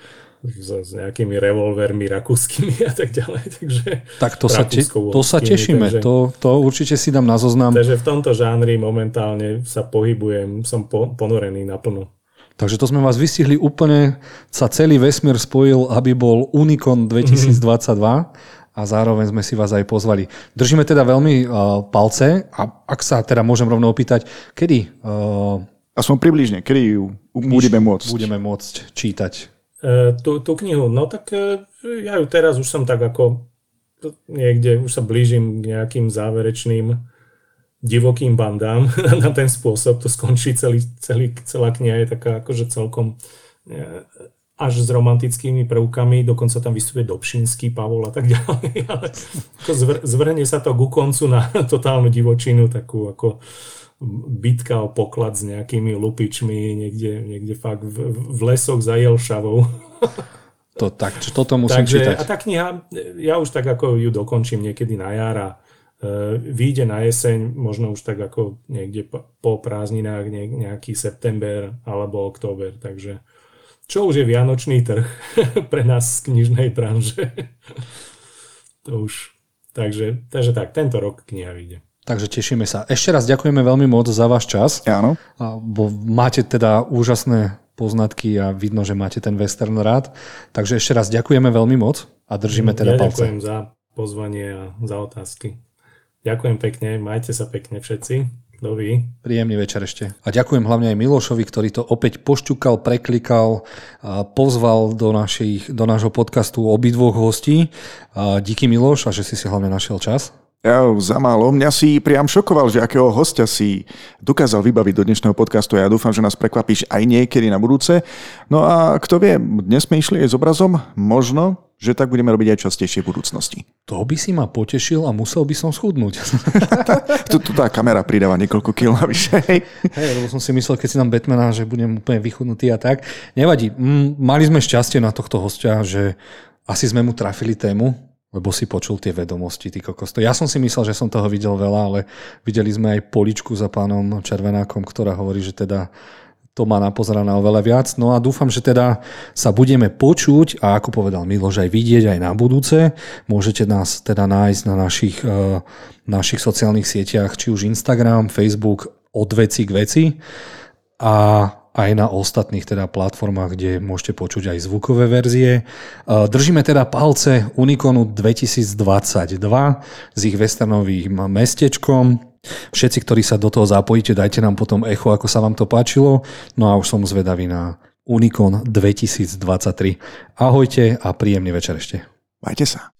s, s nejakými revolvermi rakúskymi a tak ďalej. Takže tak to sa, te, to sa tešíme, takže, to, to určite si dám na zoznam. Takže v tomto žánri momentálne sa pohybujem, som po, ponorený naplno. Takže to sme vás vystihli úplne, sa celý vesmír spojil, aby bol Unicon 2022 a zároveň sme si vás aj pozvali. Držíme teda veľmi uh, palce a ak sa teda môžem rovno opýtať, kedy... Uh, Aspoň približne, kedy ju budeme môcť? Budeme môcť čítať. E, tú, tú knihu. No tak ja ju teraz už som tak ako niekde, už sa blížim k nejakým záverečným divokým bandám na ten spôsob. To skončí celý, celý, celá kniha je taká akože celkom až s romantickými prvkami, dokonca tam vystupuje Dobšinský, Pavol a tak ďalej, ale zvr, zvrhne sa to ku koncu na totálnu divočinu, takú ako bitka o poklad s nejakými lupičmi niekde, niekde fakt v, v lesoch za Jelšavou. To, tak, toto musím Takže, čítať. A tá kniha, ja už tak ako ju dokončím niekedy na jar a e, vyjde na jeseň, možno už tak ako niekde po prázdninách, ne, nejaký september alebo október. Takže čo už je vianočný trh pre nás z knižnej branže. to už. Takže, takže tak, tento rok kniha vyjde. Takže tešíme sa. Ešte raz ďakujeme veľmi moc za váš čas. Áno. Bo máte teda úžasné poznatky a vidno, že máte ten western rád. Takže ešte raz ďakujeme veľmi moc a držíme teda ja palce. Ďakujem za pozvanie a za otázky. Ďakujem pekne, majte sa pekne všetci. Dovi. Príjemný večer ešte. A ďakujem hlavne aj Milošovi, ktorý to opäť pošťukal, preklikal, a pozval do, našich, do nášho podcastu obidvoch hostí. A díky Miloš a že si si hlavne našiel čas. Ja za málo. Mňa si priam šokoval, že akého hostia si dokázal vybaviť do dnešného podcastu. Ja dúfam, že nás prekvapíš aj niekedy na budúce. No a kto vie, dnes sme išli aj s obrazom. Možno, že tak budeme robiť aj častejšie v budúcnosti. To by si ma potešil a musel by som schudnúť. tu, tu tá kamera pridáva niekoľko kil navyše. Hej, lebo som si myslel, keď si nám Batmana, že budem úplne vychudnutý a tak. Nevadí. Mali sme šťastie na tohto hostia, že asi sme mu trafili tému, lebo si počul tie vedomosti, ty kokos. Ja som si myslel, že som toho videl veľa, ale videli sme aj poličku za pánom Červenákom, ktorá hovorí, že teda to má napozerané oveľa viac. No a dúfam, že teda sa budeme počuť a ako povedal Miloš, aj vidieť aj na budúce. Môžete nás teda nájsť na našich, uh, našich sociálnych sieťach, či už Instagram, Facebook, od veci k veci. A aj na ostatných teda platformách, kde môžete počuť aj zvukové verzie. E, držíme teda palce Uniconu 2022 s ich westernovým mestečkom. Všetci, ktorí sa do toho zapojíte, dajte nám potom echo, ako sa vám to páčilo. No a už som zvedavý na Unicon 2023. Ahojte a príjemný večer ešte. Majte sa.